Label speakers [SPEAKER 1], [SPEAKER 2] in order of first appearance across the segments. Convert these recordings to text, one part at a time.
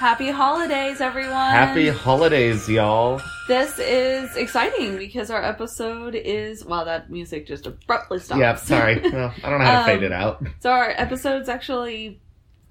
[SPEAKER 1] Happy holidays, everyone.
[SPEAKER 2] Happy holidays, y'all.
[SPEAKER 1] This is exciting because our episode is. Wow, that music just abruptly stopped.
[SPEAKER 2] Yeah, sorry. Well, I don't know how to
[SPEAKER 1] Um,
[SPEAKER 2] fade it out.
[SPEAKER 1] So our episode's actually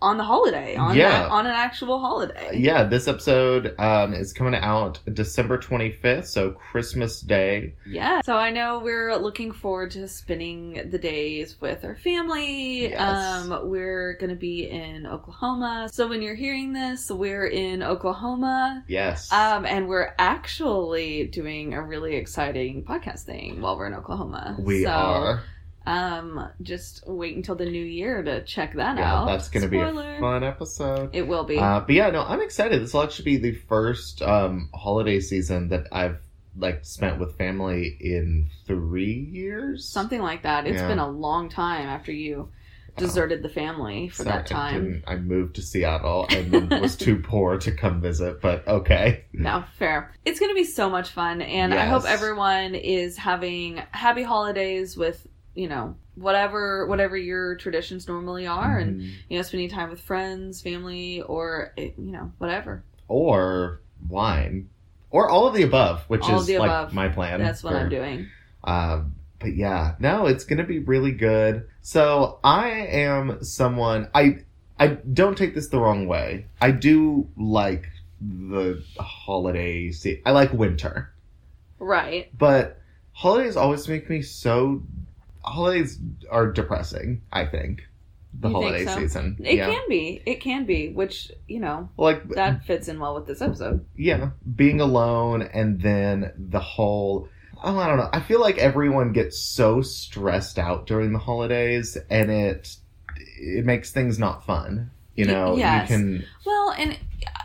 [SPEAKER 1] on the holiday, on
[SPEAKER 2] Yeah.
[SPEAKER 1] on an actual holiday.
[SPEAKER 2] Yeah, this episode um, is coming out December 25th, so Christmas Day.
[SPEAKER 1] Yeah. So I know we're looking forward to spending the days with our family.
[SPEAKER 2] Yes.
[SPEAKER 1] Um, we're gonna be in Oklahoma. So when you're hearing this, we're in Oklahoma.
[SPEAKER 2] Yes.
[SPEAKER 1] Um, and we're actually doing a really exciting podcast thing while we're in Oklahoma.
[SPEAKER 2] we
[SPEAKER 1] so,
[SPEAKER 2] are.
[SPEAKER 1] Um, just wait until the new year to check that
[SPEAKER 2] Yeah,
[SPEAKER 1] out.
[SPEAKER 2] that's going to be a fun episode.
[SPEAKER 1] It will be.
[SPEAKER 2] Uh, but yeah, no, I'm excited. This will actually be the first um, holiday season that I've like spent with family in three years.
[SPEAKER 1] Something like that. It's
[SPEAKER 2] Yeah.
[SPEAKER 1] been a long time after you deserted the family for
[SPEAKER 2] Sorry,
[SPEAKER 1] that time.
[SPEAKER 2] didn't- I moved to Seattle and was too poor to come visit, but okay.
[SPEAKER 1] No, fair. It's going to be so much fun, and I hope everyone is having happy holidays with you know whatever whatever your traditions normally are, and
[SPEAKER 2] Mhm.
[SPEAKER 1] you know spending time with friends, family, or eh, you know whatever.
[SPEAKER 2] or wine, or all of the above, which
[SPEAKER 1] All
[SPEAKER 2] is like
[SPEAKER 1] above.
[SPEAKER 2] my plan.
[SPEAKER 1] That's what
[SPEAKER 2] for-
[SPEAKER 1] I'm doing.
[SPEAKER 2] Um, but yeah, no, it's gonna be really good. So I am someone I I don't take this the wrong way. I do like the holiday. Se- I like winter,
[SPEAKER 1] Right.
[SPEAKER 2] but holidays always make me so. Holidays are depressing. I think the
[SPEAKER 1] You think
[SPEAKER 2] holiday
[SPEAKER 1] so?
[SPEAKER 2] season.
[SPEAKER 1] It
[SPEAKER 2] yeah,
[SPEAKER 1] can be. It can be. Which you know
[SPEAKER 2] like
[SPEAKER 1] that fits in well with this episode.
[SPEAKER 2] yeah, being alone and then the whole oh, I don't know. I feel like everyone gets so stressed out during the holidays and it it makes things not fun. You know,
[SPEAKER 1] yes.
[SPEAKER 2] you can
[SPEAKER 1] Well, and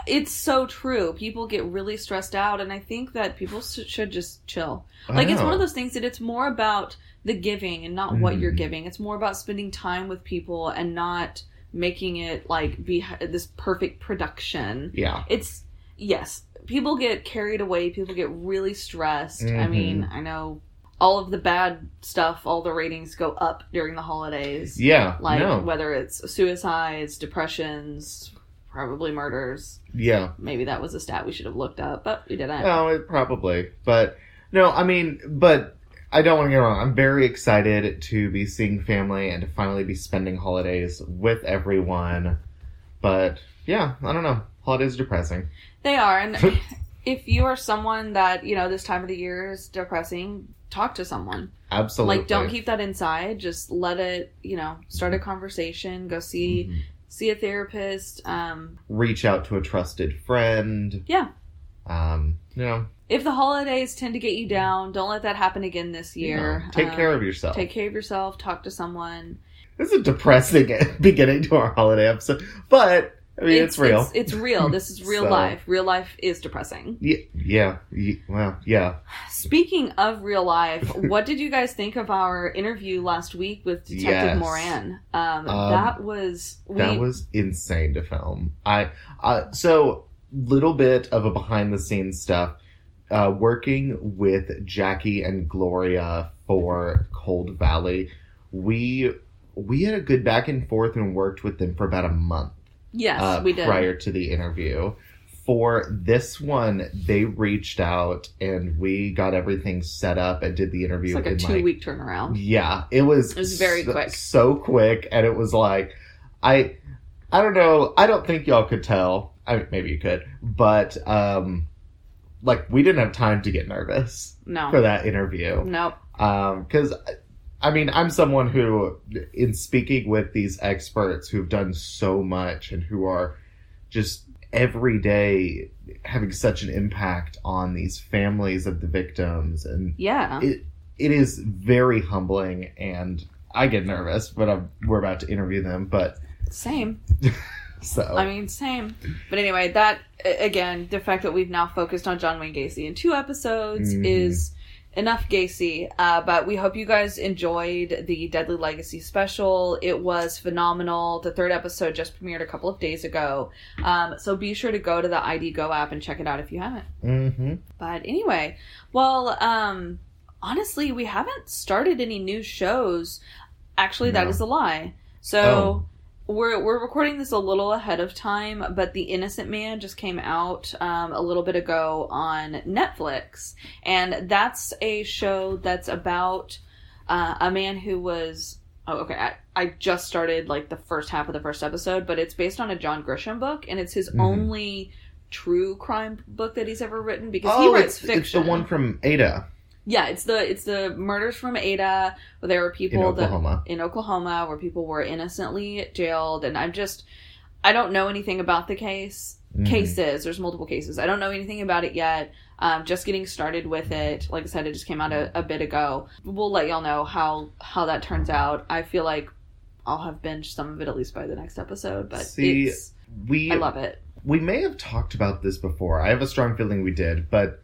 [SPEAKER 1] it's so true. People get really stressed out, and I think that people should just chill. Like it's one of oh. those things that it's more about the giving and not what you're
[SPEAKER 2] Mhm.
[SPEAKER 1] giving. It's more about spending time with people and not making it like be this perfect production.
[SPEAKER 2] Yeah.
[SPEAKER 1] It's yes, people get carried away, people get really stressed. I
[SPEAKER 2] Mhm.
[SPEAKER 1] mean, I know all of the bad stuff, all the ratings go up during the holidays.
[SPEAKER 2] Yeah.
[SPEAKER 1] Like
[SPEAKER 2] no.
[SPEAKER 1] whether it's suicides, depressions, probably murders.
[SPEAKER 2] Yeah.
[SPEAKER 1] Maybe that was a stat we should have looked up, but we didn't.
[SPEAKER 2] No, it probably. But no, I mean, but I don't want to get wrong. I'm very excited to be seeing family and to finally be spending holidays with everyone. But yeah, I don't know. Holidays are depressing.
[SPEAKER 1] They are, and if you are someone that you know this time of the year is depressing, talk to someone.
[SPEAKER 2] Absolutely.
[SPEAKER 1] Like, don't keep that inside. Just let it, you know, start a conversation. Go see
[SPEAKER 2] Mhm.
[SPEAKER 1] see a therapist. Um,
[SPEAKER 2] Reach out to a trusted friend.
[SPEAKER 1] Yeah.
[SPEAKER 2] Um, you know,
[SPEAKER 1] if the holidays tend to get you down, don't let that happen again this
[SPEAKER 2] you
[SPEAKER 1] year.
[SPEAKER 2] know, take
[SPEAKER 1] Um,
[SPEAKER 2] care of yourself.
[SPEAKER 1] Take care of yourself. Talk to someone.
[SPEAKER 2] This is a depressing beginning to our holiday episode, but I mean, it's, real.
[SPEAKER 1] It's, it's real. This is real
[SPEAKER 2] So-
[SPEAKER 1] life. Real life is depressing.
[SPEAKER 2] yeah, yeah, ye- well, yeah.
[SPEAKER 1] Speaking of real life, what did you guys think of our interview last week with Detective
[SPEAKER 2] Yes.
[SPEAKER 1] Moran? Um,
[SPEAKER 2] Um,
[SPEAKER 1] that was we,
[SPEAKER 2] That was insane to film. I uh, so little bit of a behind the scenes stuff. Uh, working with Jackie and Gloria for Cold Valley, we we had a good back and forth and worked with them for about a month.
[SPEAKER 1] yes,
[SPEAKER 2] uh,
[SPEAKER 1] we did.
[SPEAKER 2] prior to the interview. For this one, they reached out and we got everything set up and did the
[SPEAKER 1] It's
[SPEAKER 2] interview
[SPEAKER 1] like a two
[SPEAKER 2] like
[SPEAKER 1] week turnaround.
[SPEAKER 2] yeah, it was
[SPEAKER 1] It was very
[SPEAKER 2] so,
[SPEAKER 1] quick.
[SPEAKER 2] so quick, and it was like I I don't know, I don't think y'all could tell. I mean, maybe you could, but um, like we didn't have time to get nervous
[SPEAKER 1] No,
[SPEAKER 2] for that interview No.
[SPEAKER 1] nope.
[SPEAKER 2] because I mean I'm someone who, in speaking with these experts who've done so much and who are just every day having such an impact on these families of the victims and
[SPEAKER 1] Yeah,
[SPEAKER 2] it it is very humbling and I get nervous but I'm, we're about to interview them but
[SPEAKER 1] same.
[SPEAKER 2] so
[SPEAKER 1] I mean, same. But anyway, that again, the fact that we've now focused on John Wayne Gacy in two episodes
[SPEAKER 2] Mhm.
[SPEAKER 1] is enough Gacy. Uh, but we hope you guys enjoyed the Deadly Legacy special. It was phenomenal. The third episode just premiered a couple of days ago. Um, so be sure to go to the ID Go app and check it out if you haven't.
[SPEAKER 2] hmm
[SPEAKER 1] But anyway, well, um, honestly, we haven't started any new shows. Actually, that
[SPEAKER 2] No.
[SPEAKER 1] is a lie. So
[SPEAKER 2] Oh.
[SPEAKER 1] We're we're recording this a little ahead of time, but The Innocent Man just came out um, a little bit ago on Netflix, and that's a show that's about uh, a man who was. Oh, okay. I, I just started like the first half of the first episode, but it's based on a John Grisham book, and it's his
[SPEAKER 2] Mhm.
[SPEAKER 1] only true crime book that he's ever written because
[SPEAKER 2] oh,
[SPEAKER 1] he writes
[SPEAKER 2] it's,
[SPEAKER 1] fiction.
[SPEAKER 2] it's the one from Ada
[SPEAKER 1] Yeah, it's the it's the murders from Ada where there were
[SPEAKER 2] in
[SPEAKER 1] people that in Oklahoma where people were innocently jailed and I'm just I don't know anything about the case
[SPEAKER 2] Mhm.
[SPEAKER 1] cases. There's multiple cases. I don't know anything about it yet. Um, just getting started with it. Like I said it just came out a, a bit ago. We'll let y'all know how how that turns out. I feel like I'll have binged some of it at least by the next episode but
[SPEAKER 2] See,
[SPEAKER 1] it's
[SPEAKER 2] We
[SPEAKER 1] I love it.
[SPEAKER 2] we may have talked about this before. I have a strong feeling we did, but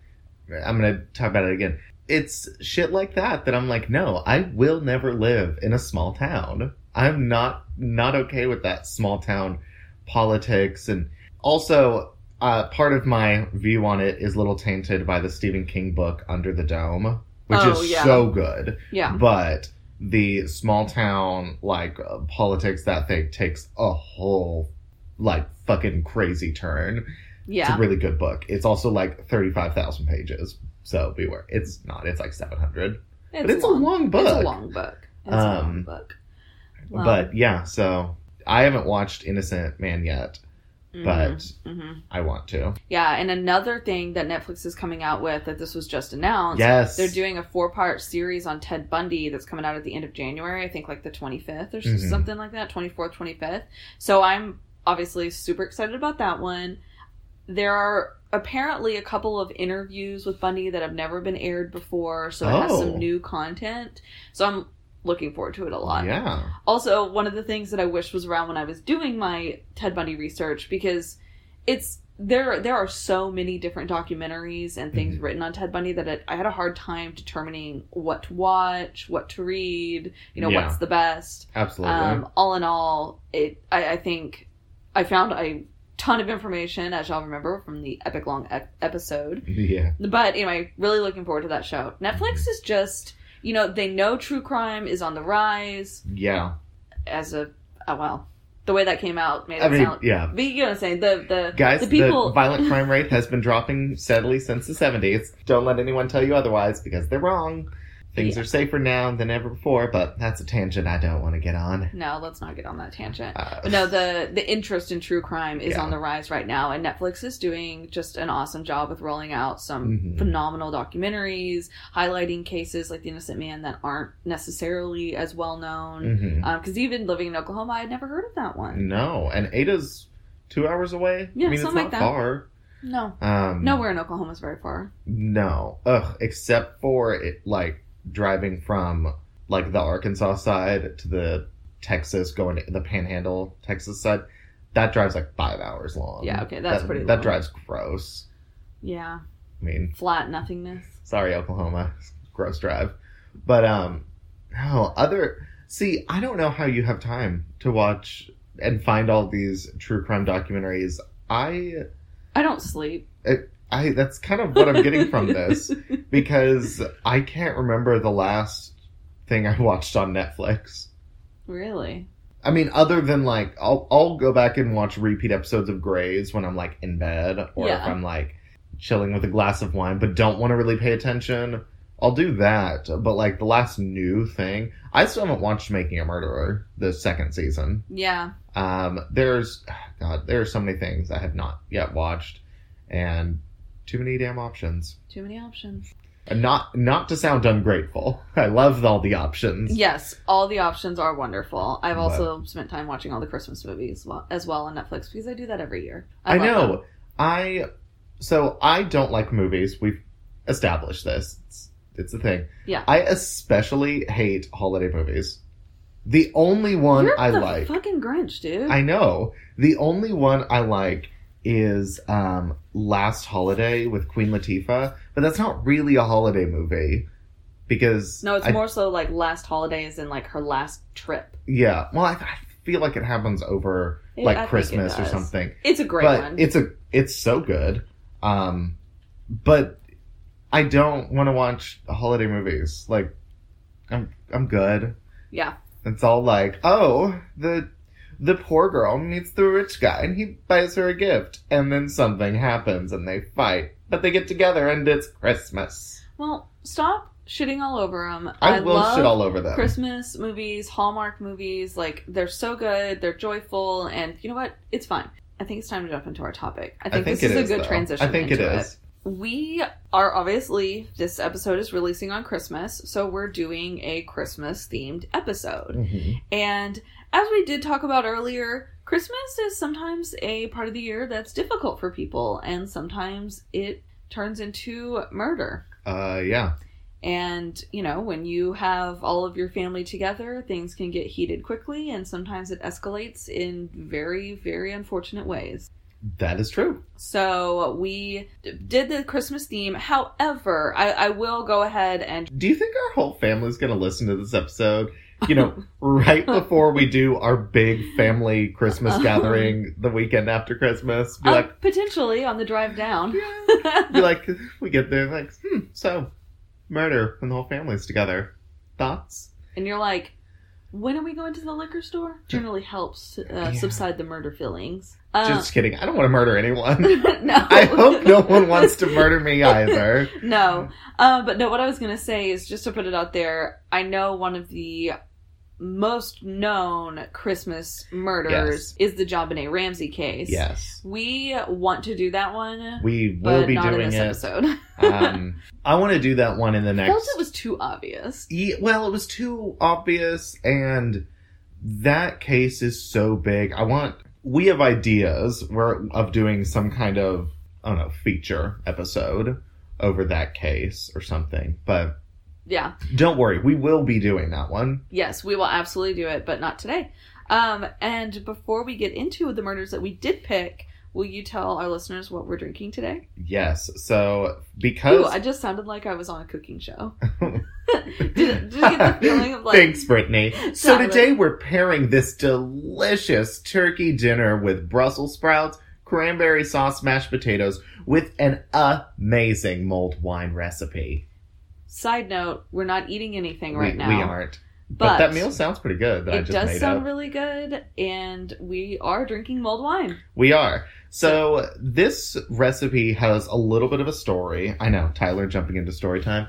[SPEAKER 2] I'm going to talk about it again. It's shit like that that I'm like, no, I will never live in a small town. I'm not not okay with that small town politics and also uh, part of my view on it is a little tainted by the Stephen King book Under the Dome, which
[SPEAKER 1] Oh,
[SPEAKER 2] is
[SPEAKER 1] yeah.
[SPEAKER 2] so good.
[SPEAKER 1] yeah
[SPEAKER 2] But the small town like uh, politics that thing takes a whole like fucking crazy turn.
[SPEAKER 1] Yeah.
[SPEAKER 2] It's a really good book. It's also like thirty five thousand pages, so beware. It's not. It's like seven hundred, but it's a long book.
[SPEAKER 1] it's a long book it's a long
[SPEAKER 2] Um,
[SPEAKER 1] book.
[SPEAKER 2] But yeah, so I haven't watched Innocent Man yet. but-
[SPEAKER 1] Mhm.
[SPEAKER 2] I want to.
[SPEAKER 1] Yeah, and another thing that Netflix is coming out with that this was just announced.
[SPEAKER 2] Yes,
[SPEAKER 1] They're doing a four part series on Ted Bundy that's coming out at the end of January, I think like the 25th or
[SPEAKER 2] Mhm.
[SPEAKER 1] something like that, 24th, 25th. So I'm obviously super excited about that one. There are apparently a couple of interviews with Bundy that have never been aired before, so it has
[SPEAKER 2] Oh.
[SPEAKER 1] some new content. So I'm looking forward to it a lot.
[SPEAKER 2] Yeah,
[SPEAKER 1] Also, one of the things that I wish was around when I was doing my Ted Bundy research because it's there there are so many different documentaries and things
[SPEAKER 2] Mhm.
[SPEAKER 1] written on Ted Bundy that it, I had a hard time determining what to watch, what to read, you know,
[SPEAKER 2] Yeah.
[SPEAKER 1] what's the best.
[SPEAKER 2] absolutely.
[SPEAKER 1] Um, all in all, it I, I think I found a ton of information as y'all remember from the epic long ep- episode.
[SPEAKER 2] yeah,
[SPEAKER 1] But anyway, really looking forward to that show. Netflix is just, you know, they know true crime is on the rise
[SPEAKER 2] yeah.
[SPEAKER 1] as a oh well the way that came out made it
[SPEAKER 2] I mean,
[SPEAKER 1] sound
[SPEAKER 2] yeah.
[SPEAKER 1] but you know what I'm saying the the
[SPEAKER 2] Guys,
[SPEAKER 1] the
[SPEAKER 2] the,
[SPEAKER 1] people
[SPEAKER 2] violent crime rate has been dropping steadily since the 70s. Don't let anyone tell you otherwise because they're wrong. Things
[SPEAKER 1] Yeah.
[SPEAKER 2] are safer now than ever before, but that's a tangent I don't want to get on.
[SPEAKER 1] no let's not get on that tangent
[SPEAKER 2] Uh,
[SPEAKER 1] no the the interest in true crime is
[SPEAKER 2] Yeah.
[SPEAKER 1] on the rise right now and Netflix is doing just an awesome job with rolling out some
[SPEAKER 2] Mhm.
[SPEAKER 1] phenomenal documentaries highlighting cases like the innocent man that aren't necessarily as well known because even living in Oklahoma I had never heard of that one
[SPEAKER 2] No, and Ada's two hours away.
[SPEAKER 1] Yeah,
[SPEAKER 2] I mean, it's not
[SPEAKER 1] like that.
[SPEAKER 2] far.
[SPEAKER 1] no
[SPEAKER 2] Um,
[SPEAKER 1] nowhere in Oklahoma is very far
[SPEAKER 2] No. Ugh, except for it, like driving from like the Arkansas side to the Texas, going to the Panhandle, Texas side. That drives like five hours long.
[SPEAKER 1] Yeah, okay, that's
[SPEAKER 2] that,
[SPEAKER 1] pretty
[SPEAKER 2] That
[SPEAKER 1] long.
[SPEAKER 2] drives gross.
[SPEAKER 1] yeah
[SPEAKER 2] I mean,
[SPEAKER 1] flat nothingness
[SPEAKER 2] sorry, Oklahoma, gross drive. But um, no other. See, I don't know how you have time to watch and find all these true crime documentaries. I
[SPEAKER 1] I don't sleep
[SPEAKER 2] I that's kind of what I'm getting from this because I can't remember the last thing I watched on Netflix.
[SPEAKER 1] really
[SPEAKER 2] I mean, other than like, I'll I'll go back and watch repeat episodes of Grey's when I'm like in bed or if I'm like chilling with a glass of wine, but don't want to really pay attention. I'll do that, but like the last new thing, I still haven't watched Making a Murderer, the second season.
[SPEAKER 1] yeah
[SPEAKER 2] Um, there's, God, there are so many things I have not yet watched, and too many damn options.
[SPEAKER 1] Too many options.
[SPEAKER 2] And not not to sound ungrateful. I love all the options.
[SPEAKER 1] Yes, all the options are wonderful. I've
[SPEAKER 2] But-
[SPEAKER 1] also spent time watching all the Christmas movies well- as well on Netflix because I do that every year.
[SPEAKER 2] I,
[SPEAKER 1] love
[SPEAKER 2] know.
[SPEAKER 1] them.
[SPEAKER 2] I so I don't like movies. We've established this. It's, it's a thing.
[SPEAKER 1] Yeah.
[SPEAKER 2] I especially hate holiday movies. The only one
[SPEAKER 1] You're
[SPEAKER 2] I
[SPEAKER 1] the
[SPEAKER 2] like.
[SPEAKER 1] fucking Grinch, dude.
[SPEAKER 2] I know. The only one I like is um Last Holiday with Queen Latifah, but that's not really a holiday movie because
[SPEAKER 1] no, it's
[SPEAKER 2] I-
[SPEAKER 1] more so like last holidays and like her last trip.
[SPEAKER 2] Yeah, well, I, I feel like it happens over
[SPEAKER 1] I
[SPEAKER 2] like
[SPEAKER 1] it
[SPEAKER 2] Christmas or something.
[SPEAKER 1] It's a great
[SPEAKER 2] but
[SPEAKER 1] one.
[SPEAKER 2] it's a it's so good. Um, but I don't want to watch holiday movies. Like, I'm I'm good.
[SPEAKER 1] yeah,
[SPEAKER 2] It's all like, oh, the the poor girl meets the rich guy and he buys her a gift. And then something happens and they fight. But they get together and it's Christmas.
[SPEAKER 1] Well, stop shitting all over them.
[SPEAKER 2] I, will
[SPEAKER 1] love
[SPEAKER 2] shit all over them.
[SPEAKER 1] Christmas movies, Hallmark movies. Like they're so good, they're joyful, and you know what? It's fine. I think it's time to jump into our topic. I think, this is a good
[SPEAKER 2] though.
[SPEAKER 1] transition.
[SPEAKER 2] I think it is.
[SPEAKER 1] We are obviously this episode is releasing on Christmas, so we're doing a Christmas themed episode.
[SPEAKER 2] Mhm.
[SPEAKER 1] And as we did talk about earlier, Christmas is sometimes a part of the year that's difficult for people, and sometimes it turns into murder.
[SPEAKER 2] Uh, yeah.
[SPEAKER 1] And, you know, when you have all of your family together, things can get heated quickly, and sometimes it escalates in very, very unfortunate ways.
[SPEAKER 2] That is true.
[SPEAKER 1] So we d- did the Christmas theme. However, I, I will go ahead and
[SPEAKER 2] Do you think our whole family's going to listen to this episode? You know, right before we do our big family Christmas gathering the weekend after Christmas, be
[SPEAKER 1] uh,
[SPEAKER 2] like,
[SPEAKER 1] potentially on the drive down.
[SPEAKER 2] be like, we get there, like, hmm, so murder when the whole family's together. Thoughts?
[SPEAKER 1] and you're like, when are we going to the liquor store? Generally helps uh,
[SPEAKER 2] Yeah.
[SPEAKER 1] subside the murder feelings. Uh,
[SPEAKER 2] Just kidding. I don't want to murder anyone.
[SPEAKER 1] no.
[SPEAKER 2] I hope no one wants to murder me either.
[SPEAKER 1] no. Uh, but no, what I was going to say is just to put it out there, I know one of the most known Christmas murders is the JonBenét Ramsey case.
[SPEAKER 2] Yes,
[SPEAKER 1] We want to do that one,
[SPEAKER 2] we will be doing
[SPEAKER 1] this
[SPEAKER 2] it.
[SPEAKER 1] episode.
[SPEAKER 2] Um, I want to do that one in the next.
[SPEAKER 1] I felt it was too obvious.
[SPEAKER 2] Ye- well, it was too obvious, and that case is so big. I want. We have ideas we're, of doing some kind of I don't know feature episode over that case or something. But
[SPEAKER 1] Yeah.
[SPEAKER 2] don't worry, we will be doing that one.
[SPEAKER 1] Yes, we will absolutely do it, but not today. Um, and before we get into the murders that we did pick, will you tell our listeners what we're drinking today?
[SPEAKER 2] Yes. So because
[SPEAKER 1] Ooh, I just sounded like I was on a cooking show. did, did you get the feeling of like
[SPEAKER 2] Thanks, Brittany. So today we're pairing this delicious turkey dinner with Brussels sprouts, cranberry sauce, mashed potatoes, with an amazing mulled wine recipe.
[SPEAKER 1] Side note, we're not eating anything
[SPEAKER 2] We-
[SPEAKER 1] right now.
[SPEAKER 2] We aren't. But,
[SPEAKER 1] But,
[SPEAKER 2] that meal sounds pretty good that I
[SPEAKER 1] it
[SPEAKER 2] just
[SPEAKER 1] does
[SPEAKER 2] made
[SPEAKER 1] sound
[SPEAKER 2] up.
[SPEAKER 1] really good, and we are drinking mulled wine.
[SPEAKER 2] we are. So this recipe has a little bit of a story. I know, Tyler jumping into story time.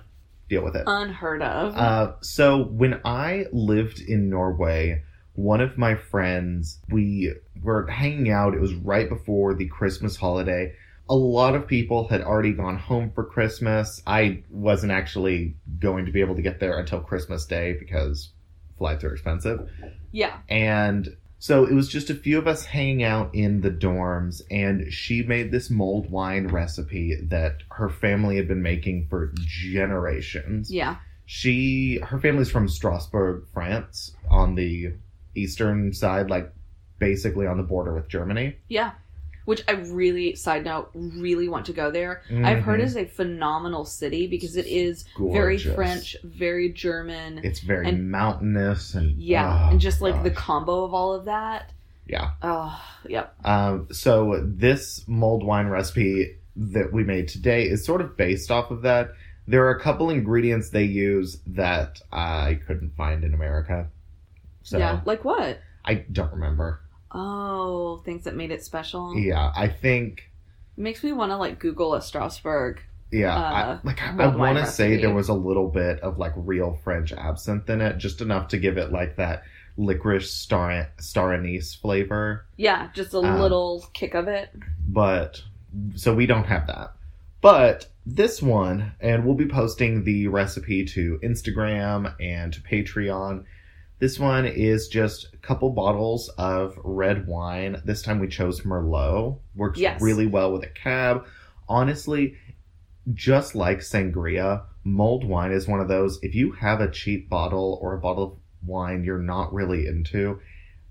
[SPEAKER 2] Deal with it.
[SPEAKER 1] Unheard of.
[SPEAKER 2] Uh, so when I lived in Norway, one of my friends, we were hanging out. It was right before the Christmas holiday. A lot of people had already gone home for Christmas. I wasn't actually going to be able to get there until Christmas Day because flights are expensive.
[SPEAKER 1] yeah.
[SPEAKER 2] And so it was just a few of us hanging out in the dorms, and she made this mulled wine recipe that her family had been making for generations
[SPEAKER 1] Yeah.
[SPEAKER 2] she her family's from Strasbourg, France, on the eastern side, like basically on the border with Germany.
[SPEAKER 1] Yeah. Which I really, side note, really want to go there. I've heard
[SPEAKER 2] Mhm.
[SPEAKER 1] is a phenomenal city because it is very French, very German.
[SPEAKER 2] It's very
[SPEAKER 1] and-
[SPEAKER 2] mountainous and
[SPEAKER 1] yeah.
[SPEAKER 2] oh,
[SPEAKER 1] and just like the combo of all of that.
[SPEAKER 2] yeah.
[SPEAKER 1] Oh, yep.
[SPEAKER 2] Um, so this mulled wine recipe that we made today is sort of based off of that. There are a couple ingredients they use that I couldn't find in America, so
[SPEAKER 1] yeah. Like what?
[SPEAKER 2] I don't remember.
[SPEAKER 1] Oh, things that made it special.
[SPEAKER 2] Yeah, I think It
[SPEAKER 1] Makes me want to like Google a Strasbourg.
[SPEAKER 2] Yeah,
[SPEAKER 1] uh,
[SPEAKER 2] I, like I, I want to say there was a little bit of like real French absinthe in it, just enough to give it like that licorice star star anise flavor.
[SPEAKER 1] Yeah, just a
[SPEAKER 2] Um,
[SPEAKER 1] little kick of it.
[SPEAKER 2] But so we don't have that. But this one, and we'll be posting the recipe to Instagram and to Patreon. This one is just a couple bottles of red wine. This time we chose Merlot. Works
[SPEAKER 1] Yes.
[SPEAKER 2] really well with a cab. Honestly, just like sangria, mulled wine is one of those. If you have a cheap bottle or a bottle of wine you're not really into,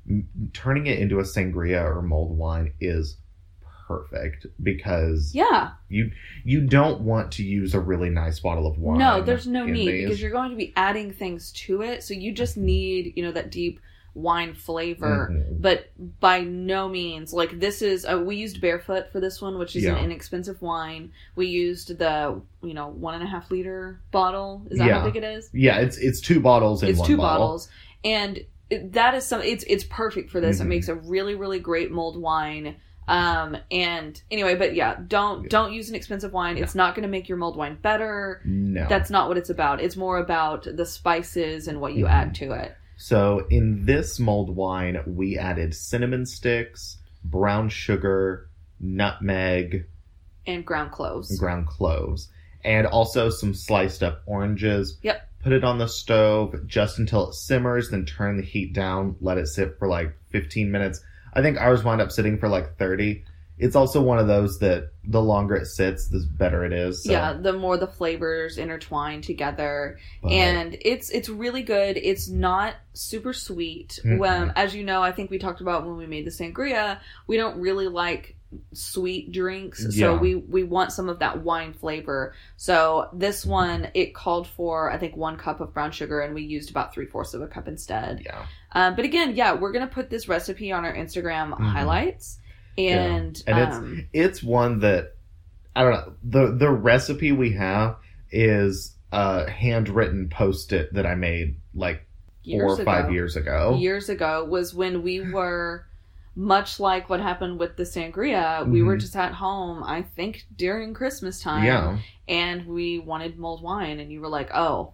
[SPEAKER 2] m- turning it into a sangria or mulled wine is perfect because
[SPEAKER 1] Yeah.
[SPEAKER 2] you you don't want to use a really nice bottle of wine.
[SPEAKER 1] No, there's no need
[SPEAKER 2] these.
[SPEAKER 1] because you're going to be adding things to it. So you just need, you know, that deep wine flavor.
[SPEAKER 2] Mhm.
[SPEAKER 1] But by no means, like this is, uh, we used Barefoot for this one, which is
[SPEAKER 2] Yeah.
[SPEAKER 1] an inexpensive wine. We used the, you know, one and a half liter bottle. Is that
[SPEAKER 2] Yeah.
[SPEAKER 1] how big it is?
[SPEAKER 2] Yeah, it's it's two bottles in
[SPEAKER 1] it's two
[SPEAKER 2] bottle.
[SPEAKER 1] bottles. And that is some. It's it's perfect for this. It
[SPEAKER 2] Mhm.
[SPEAKER 1] makes a really really great mulled wine. Um and anyway, but yeah, don't don't use an expensive wine. It's not going to make your mulled wine better.
[SPEAKER 2] No.
[SPEAKER 1] That's not what it's about. It's more about the spices and what you
[SPEAKER 2] Mhm.
[SPEAKER 1] add to it.
[SPEAKER 2] So in this mulled wine, we added cinnamon sticks, brown sugar, nutmeg,
[SPEAKER 1] And ground cloves.
[SPEAKER 2] and ground cloves, and also some sliced up oranges.
[SPEAKER 1] Yep.
[SPEAKER 2] Put it on the stove just until it simmers, then turn the heat down, let it sit for like 15 minutes. I think ours wound up sitting for like 30. It's also one of those that the longer it sits, the better it is. So,
[SPEAKER 1] yeah, the more the flavors intertwine together.
[SPEAKER 2] but-
[SPEAKER 1] and it's it's really good. It's not super sweet.
[SPEAKER 2] Mhm.
[SPEAKER 1] Well, as you know, I think we talked about when we made the sangria. We don't really like sweet drinks, so
[SPEAKER 2] Yeah.
[SPEAKER 1] we we want some of that wine flavor. So this one it called for I think one cup of brown sugar, and we used about three fourths of a cup instead.
[SPEAKER 2] yeah.
[SPEAKER 1] Um, but again, yeah, we're gonna put this recipe on our Instagram
[SPEAKER 2] Mhm.
[SPEAKER 1] highlights, and,
[SPEAKER 2] And it's-
[SPEAKER 1] um,
[SPEAKER 2] it's one that I don't know. The the recipe we have is a handwritten post it that I made like four or five
[SPEAKER 1] ago-
[SPEAKER 2] years ago.
[SPEAKER 1] years ago was when we were much like what happened with the sangria. We were
[SPEAKER 2] Mhm.
[SPEAKER 1] just at home, I think during Christmas time,
[SPEAKER 2] Yeah.
[SPEAKER 1] and we wanted mulled wine, and you were like, "Oh,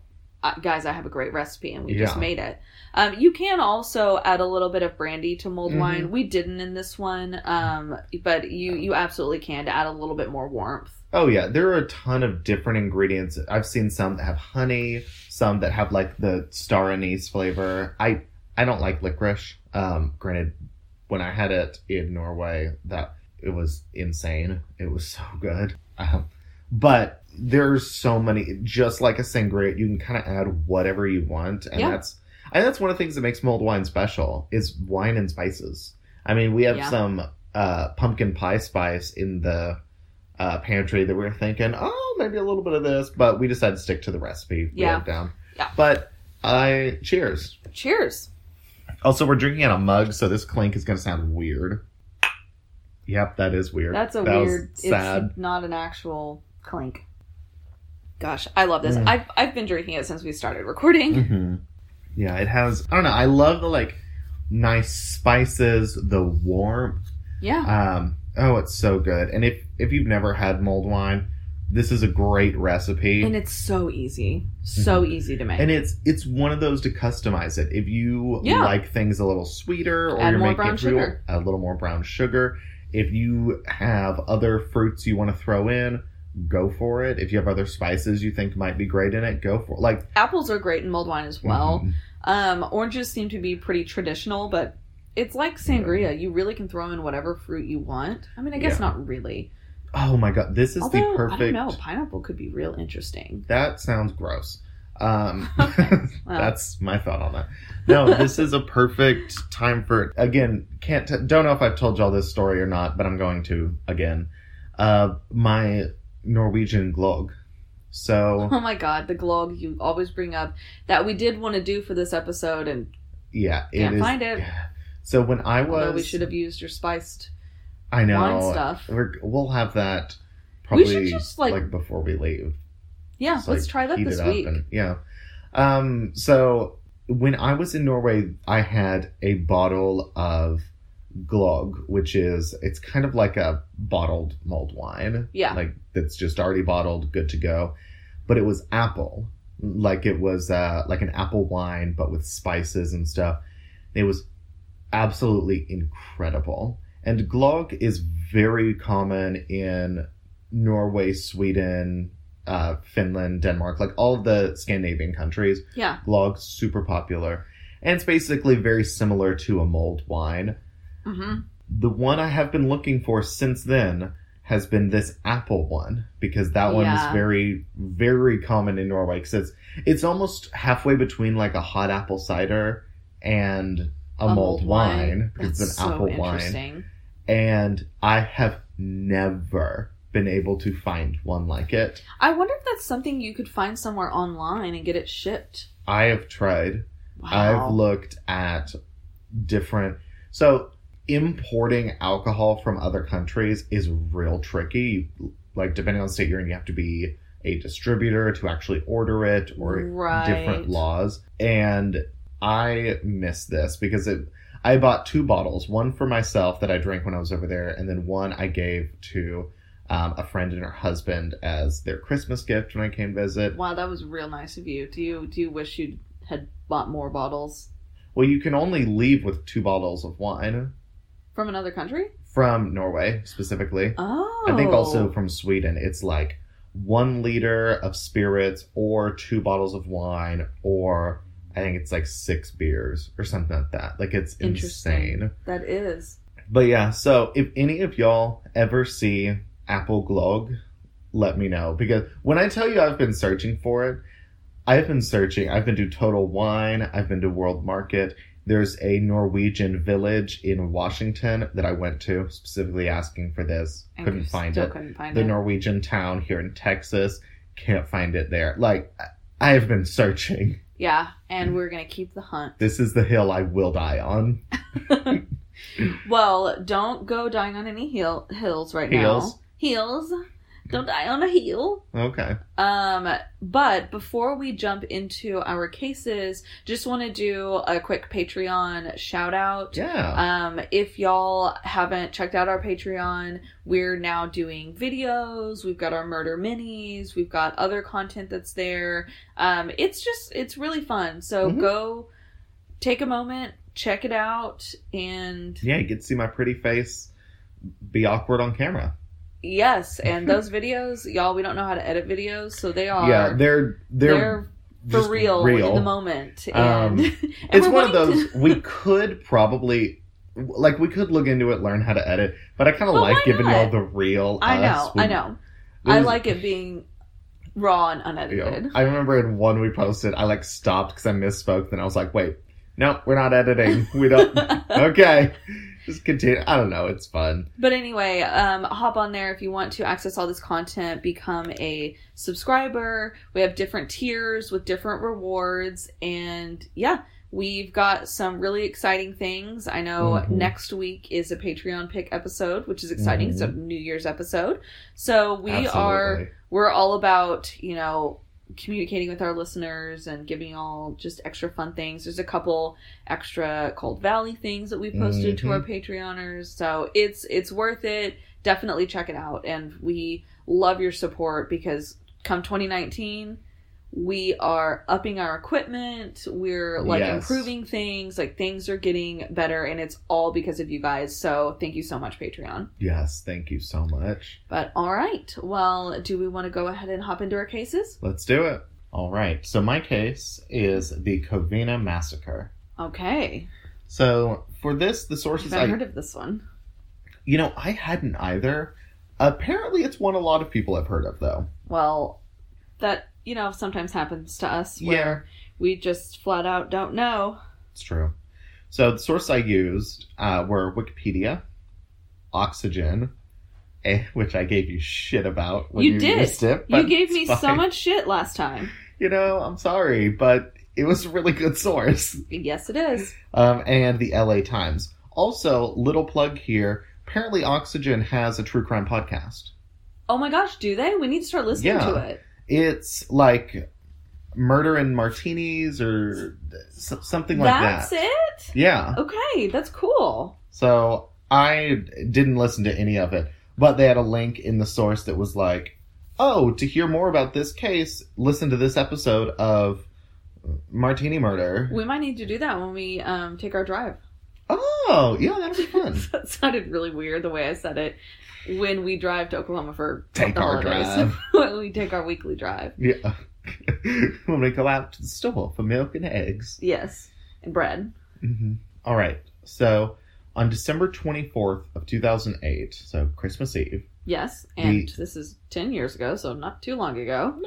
[SPEAKER 1] guys, I have a great recipe," and we just made it. Um, you can also add a little bit of brandy to mulled
[SPEAKER 2] Mhm.
[SPEAKER 1] wine. We didn't in this one, um, but you you absolutely can to add a little bit more warmth.
[SPEAKER 2] Oh yeah, there are a ton of different ingredients. I've seen some that have honey, some that have like the star anise flavor. I I don't like licorice. Um, granted, when I had it in Norway, that it was insane. It was so good. Um, but there's so many. Just like a sangria, you can kind of add whatever you want, and
[SPEAKER 1] Yeah.
[SPEAKER 2] that's and that's one of the things that makes mulled wine special is wine and spices. I mean, we have
[SPEAKER 1] Yeah.
[SPEAKER 2] some uh, pumpkin pie spice in the uh, pantry that we were thinking, oh, maybe a little bit of this, but we decided to stick to the recipe. we
[SPEAKER 1] Yeah.
[SPEAKER 2] down.
[SPEAKER 1] Yeah.
[SPEAKER 2] But I cheers.
[SPEAKER 1] Cheers.
[SPEAKER 2] Also, we're drinking out a mug, so this clink is going to sound weird. Yep, that is weird.
[SPEAKER 1] That's a
[SPEAKER 2] That
[SPEAKER 1] weird.
[SPEAKER 2] sad.
[SPEAKER 1] It's not an actual clink. Gosh, I love this.
[SPEAKER 2] Mm.
[SPEAKER 1] I've I've been drinking it since we started recording.
[SPEAKER 2] hmm Yeah, it has. I don't know. I love the like nice spices, the warmth.
[SPEAKER 1] Yeah.
[SPEAKER 2] Um, oh, it's so good. And if if you've never had mulled wine, this is a great recipe.
[SPEAKER 1] And it's so easy. So easy to make.
[SPEAKER 2] Mm-hmm. And it's it's one of those to customize it. If you
[SPEAKER 1] Yeah.
[SPEAKER 2] like things a little sweeter, or
[SPEAKER 1] Add
[SPEAKER 2] you're
[SPEAKER 1] more
[SPEAKER 2] making
[SPEAKER 1] brown
[SPEAKER 2] it for your-
[SPEAKER 1] sugar.
[SPEAKER 2] a little more brown sugar. If you have other fruits you want to throw in, go for it. If you have other spices you think might be great in it, go for it. Like
[SPEAKER 1] Apples are great in mulled wine as well.
[SPEAKER 2] mhm.
[SPEAKER 1] Um, oranges seem to be pretty traditional, but it's like sangria. You really can throw in whatever fruit you want. I mean, I guess
[SPEAKER 2] Yeah.
[SPEAKER 1] not really.
[SPEAKER 2] Oh my god, this is
[SPEAKER 1] Although
[SPEAKER 2] the perfect.
[SPEAKER 1] I don't know, pineapple could be real interesting.
[SPEAKER 2] That sounds gross. Um,
[SPEAKER 1] Okay, well.
[SPEAKER 2] that's my thought on that. No, this is a perfect time for. Again, can't t- don't know if I've told y'all this story or not, but I'm going to again. Uh, my Norwegian glog. So
[SPEAKER 1] Oh my god, the glog you always bring up that we did want to do for this episode, and
[SPEAKER 2] yeah, it
[SPEAKER 1] Can't
[SPEAKER 2] is-
[SPEAKER 1] find it.
[SPEAKER 2] So when I was,
[SPEAKER 1] although we should have used your spiced
[SPEAKER 2] I know
[SPEAKER 1] wine stuff.
[SPEAKER 2] We're, we'll have that
[SPEAKER 1] We
[SPEAKER 2] probably
[SPEAKER 1] should just, like-
[SPEAKER 2] like before we leave.
[SPEAKER 1] Yeah,
[SPEAKER 2] Just,
[SPEAKER 1] let's
[SPEAKER 2] like,
[SPEAKER 1] try that this week.
[SPEAKER 2] and- yeah. Um, so when I was in Norway, I had a bottle of Glog, which is it's kind of like a bottled mulled wine.
[SPEAKER 1] Yeah.
[SPEAKER 2] Like that's just already bottled, good to go. But it was apple. Like it was uh like an apple wine, but with spices and stuff. It was absolutely incredible. And Glog is very common in Norway, Sweden, uh, Finland, Denmark, like all of the Scandinavian countries.
[SPEAKER 1] Yeah.
[SPEAKER 2] Glog super popular, and it's basically very similar to a mulled wine.
[SPEAKER 1] Hmm
[SPEAKER 2] The one I have been looking for since then has been this apple one because that one
[SPEAKER 1] Yeah.
[SPEAKER 2] is very very common in Norway because it's it's almost halfway between like a hot apple cider and a, mulled, wine, because it's an
[SPEAKER 1] so
[SPEAKER 2] apple wine and I have never been able to find one like it.
[SPEAKER 1] I wonder if that's something you could find somewhere online and get it shipped.
[SPEAKER 2] I have tried.
[SPEAKER 1] Wow.
[SPEAKER 2] I've looked at different. So importing alcohol from other countries is real tricky. Like depending on the state you're in, you have to be a distributor to actually order it or
[SPEAKER 1] Right.
[SPEAKER 2] different laws. And I miss this because it. I bought two bottles, one for myself that I drank when I was over there, and then one I gave to um, a friend and her husband as their Christmas gift when I came visit.
[SPEAKER 1] Wow, that was real nice of you. Do you do you wish you had bought more bottles
[SPEAKER 2] Well, you can only leave with two bottles of wine
[SPEAKER 1] from another country?
[SPEAKER 2] from Norway specifically.
[SPEAKER 1] Oh,
[SPEAKER 2] I think also oh. from Sweden, it's like one liter of spirits or two bottles of wine, or I think it's like six beers or something like that. Like it's insane.
[SPEAKER 1] that is.
[SPEAKER 2] But yeah, so if any of y'all ever see Apple Glog, let me know. Because when I tell you I've been searching for it, I've been searching. I've been to Total Wine, I've been to World Market. There's a Norwegian village in Washington that I went to, specifically asking for this.
[SPEAKER 1] And
[SPEAKER 2] Couldn't find
[SPEAKER 1] still
[SPEAKER 2] it.
[SPEAKER 1] Couldn't find
[SPEAKER 2] The
[SPEAKER 1] it.
[SPEAKER 2] Norwegian town here in Texas, can't find it there. Like, I have been searching.
[SPEAKER 1] yeah, and mm. we're gonna keep the hunt.
[SPEAKER 2] This is the hill I will die on.
[SPEAKER 1] Well, don't go dying on any hill hills right
[SPEAKER 2] Heels.
[SPEAKER 1] now. Heels. Don't die on a heel.
[SPEAKER 2] Okay.
[SPEAKER 1] Um, but before we jump into our cases, just want to do a quick Patreon shout out.
[SPEAKER 2] Yeah.
[SPEAKER 1] Um, if y'all haven't checked out our Patreon, we're now doing videos. We've got our murder minis. We've got other content that's there. Um, it's just, it's really fun. So
[SPEAKER 2] Mhm.
[SPEAKER 1] go take a moment, check it out, and
[SPEAKER 2] yeah, you get to see my pretty face be awkward on camera.
[SPEAKER 1] Yes, and those videos, y'all, we don't know how to edit videos, so they are,
[SPEAKER 2] yeah, they're they're,
[SPEAKER 1] they're, for
[SPEAKER 2] just
[SPEAKER 1] real, in the moment.
[SPEAKER 2] Um,
[SPEAKER 1] And, and
[SPEAKER 2] It's one of those
[SPEAKER 1] to-
[SPEAKER 2] we could probably like we could look into it, learn how to edit, but I kind of like giving y'all the real.
[SPEAKER 1] I know.
[SPEAKER 2] We-
[SPEAKER 1] I know. I like it being raw and
[SPEAKER 2] you know,
[SPEAKER 1] unedited.
[SPEAKER 2] I remember in one we posted, I like stopped because I misspoke. Then I was like, wait, no, we're not editing. We don't. okay, just continue. I don't know. It's fun.
[SPEAKER 1] But anyway, um, hop on there if you want to access all this content. Become a subscriber. We have different tiers with different rewards, and yeah, we've got some really exciting things. I know
[SPEAKER 2] Mhm.
[SPEAKER 1] next week is a Patreon pick episode, which is exciting.
[SPEAKER 2] Mhm.
[SPEAKER 1] It's a New Year's episode, so we are we're all about you know communicating with our listeners and giving all just extra fun things. There's a couple extra cold valley things that we posted to
[SPEAKER 2] Mhm.
[SPEAKER 1] our patreoners. So it's it's worth it. Definitely check it out. And we love your support because come 2019 we are upping our equipment we're like
[SPEAKER 2] Yes.
[SPEAKER 1] improving things like things are getting better and it's all because of you guys so thank you so much patreon
[SPEAKER 2] Yes, thank you so much.
[SPEAKER 1] but all right well do we want to go ahead and hop into our cases
[SPEAKER 2] Let's do it. All right. So my case is the Covina massacre.
[SPEAKER 1] Okay.
[SPEAKER 2] So for this, the sources
[SPEAKER 1] I've
[SPEAKER 2] I
[SPEAKER 1] heard of this one.
[SPEAKER 2] You know, I hadn't either. Apparently, it's one a lot of people have heard of, though.
[SPEAKER 1] Well, that, you know, sometimes happens to us
[SPEAKER 2] Yeah.
[SPEAKER 1] where we just flat out don't know.
[SPEAKER 2] It's true. So the source I used uh, were Wikipedia, Oxygen, eh, which I gave you shit about when
[SPEAKER 1] You
[SPEAKER 2] you,
[SPEAKER 1] did.
[SPEAKER 2] used it.
[SPEAKER 1] You gave me so much shit last time.
[SPEAKER 2] You know, I'm sorry, but it was a really good source.
[SPEAKER 1] Yes, it is.
[SPEAKER 2] Um, and the LA Times. Also, little plug here. Apparently, Oxygen has a true crime podcast.
[SPEAKER 1] Oh my gosh, do they? We need to start listening
[SPEAKER 2] Yeah.
[SPEAKER 1] to it.
[SPEAKER 2] It's like murder and martinis or something like
[SPEAKER 1] That's
[SPEAKER 2] that.
[SPEAKER 1] That's it?
[SPEAKER 2] Yeah.
[SPEAKER 1] Okay, that's cool.
[SPEAKER 2] So I didn't listen to any of it, but they had a link in the source that was like, "Oh, to hear more about this case, listen to this episode of Martini Murder."
[SPEAKER 1] We might need to do that when we um, take our drive.
[SPEAKER 2] Oh, yeah, that'll be fun.
[SPEAKER 1] that sounded really weird the way I said it. When we drive to Oklahoma for
[SPEAKER 2] Take our drive.
[SPEAKER 1] when we take our weekly drive.
[SPEAKER 2] yeah. when we go out to the store for milk and eggs.
[SPEAKER 1] Yes. And bread.
[SPEAKER 2] hmm All right. So on December 24th of 2008, so Christmas Eve,
[SPEAKER 1] Yes. And
[SPEAKER 2] The-
[SPEAKER 1] this is 10 years ago, so not too long ago.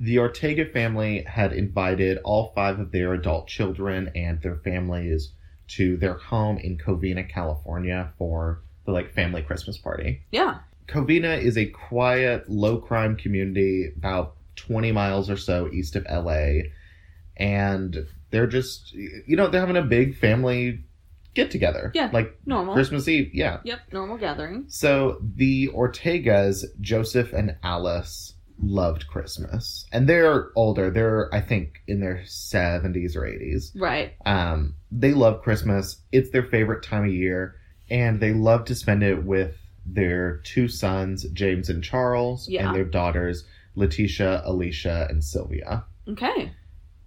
[SPEAKER 2] the Ortega family had invited all five of their adult children and their families to their home in Covina, California for the like family Christmas party.
[SPEAKER 1] Yeah.
[SPEAKER 2] Covina is a quiet, low crime community about 20 miles or so east of LA. And they're just, you know, they're having a big family get together.
[SPEAKER 1] Yeah.
[SPEAKER 2] Like
[SPEAKER 1] Normal.
[SPEAKER 2] Christmas Eve. Yeah.
[SPEAKER 1] Yep. Normal gathering.
[SPEAKER 2] So the Ortegas, Joseph and Alice, loved Christmas, and they're older. They're I think in their seventies or eighties.
[SPEAKER 1] Right.
[SPEAKER 2] Um, they love Christmas. It's their favorite time of year, and they love to spend it with their two sons, James and Charles,
[SPEAKER 1] Yeah.
[SPEAKER 2] and their daughters, Letitia, Alicia, and Sylvia.
[SPEAKER 1] Okay.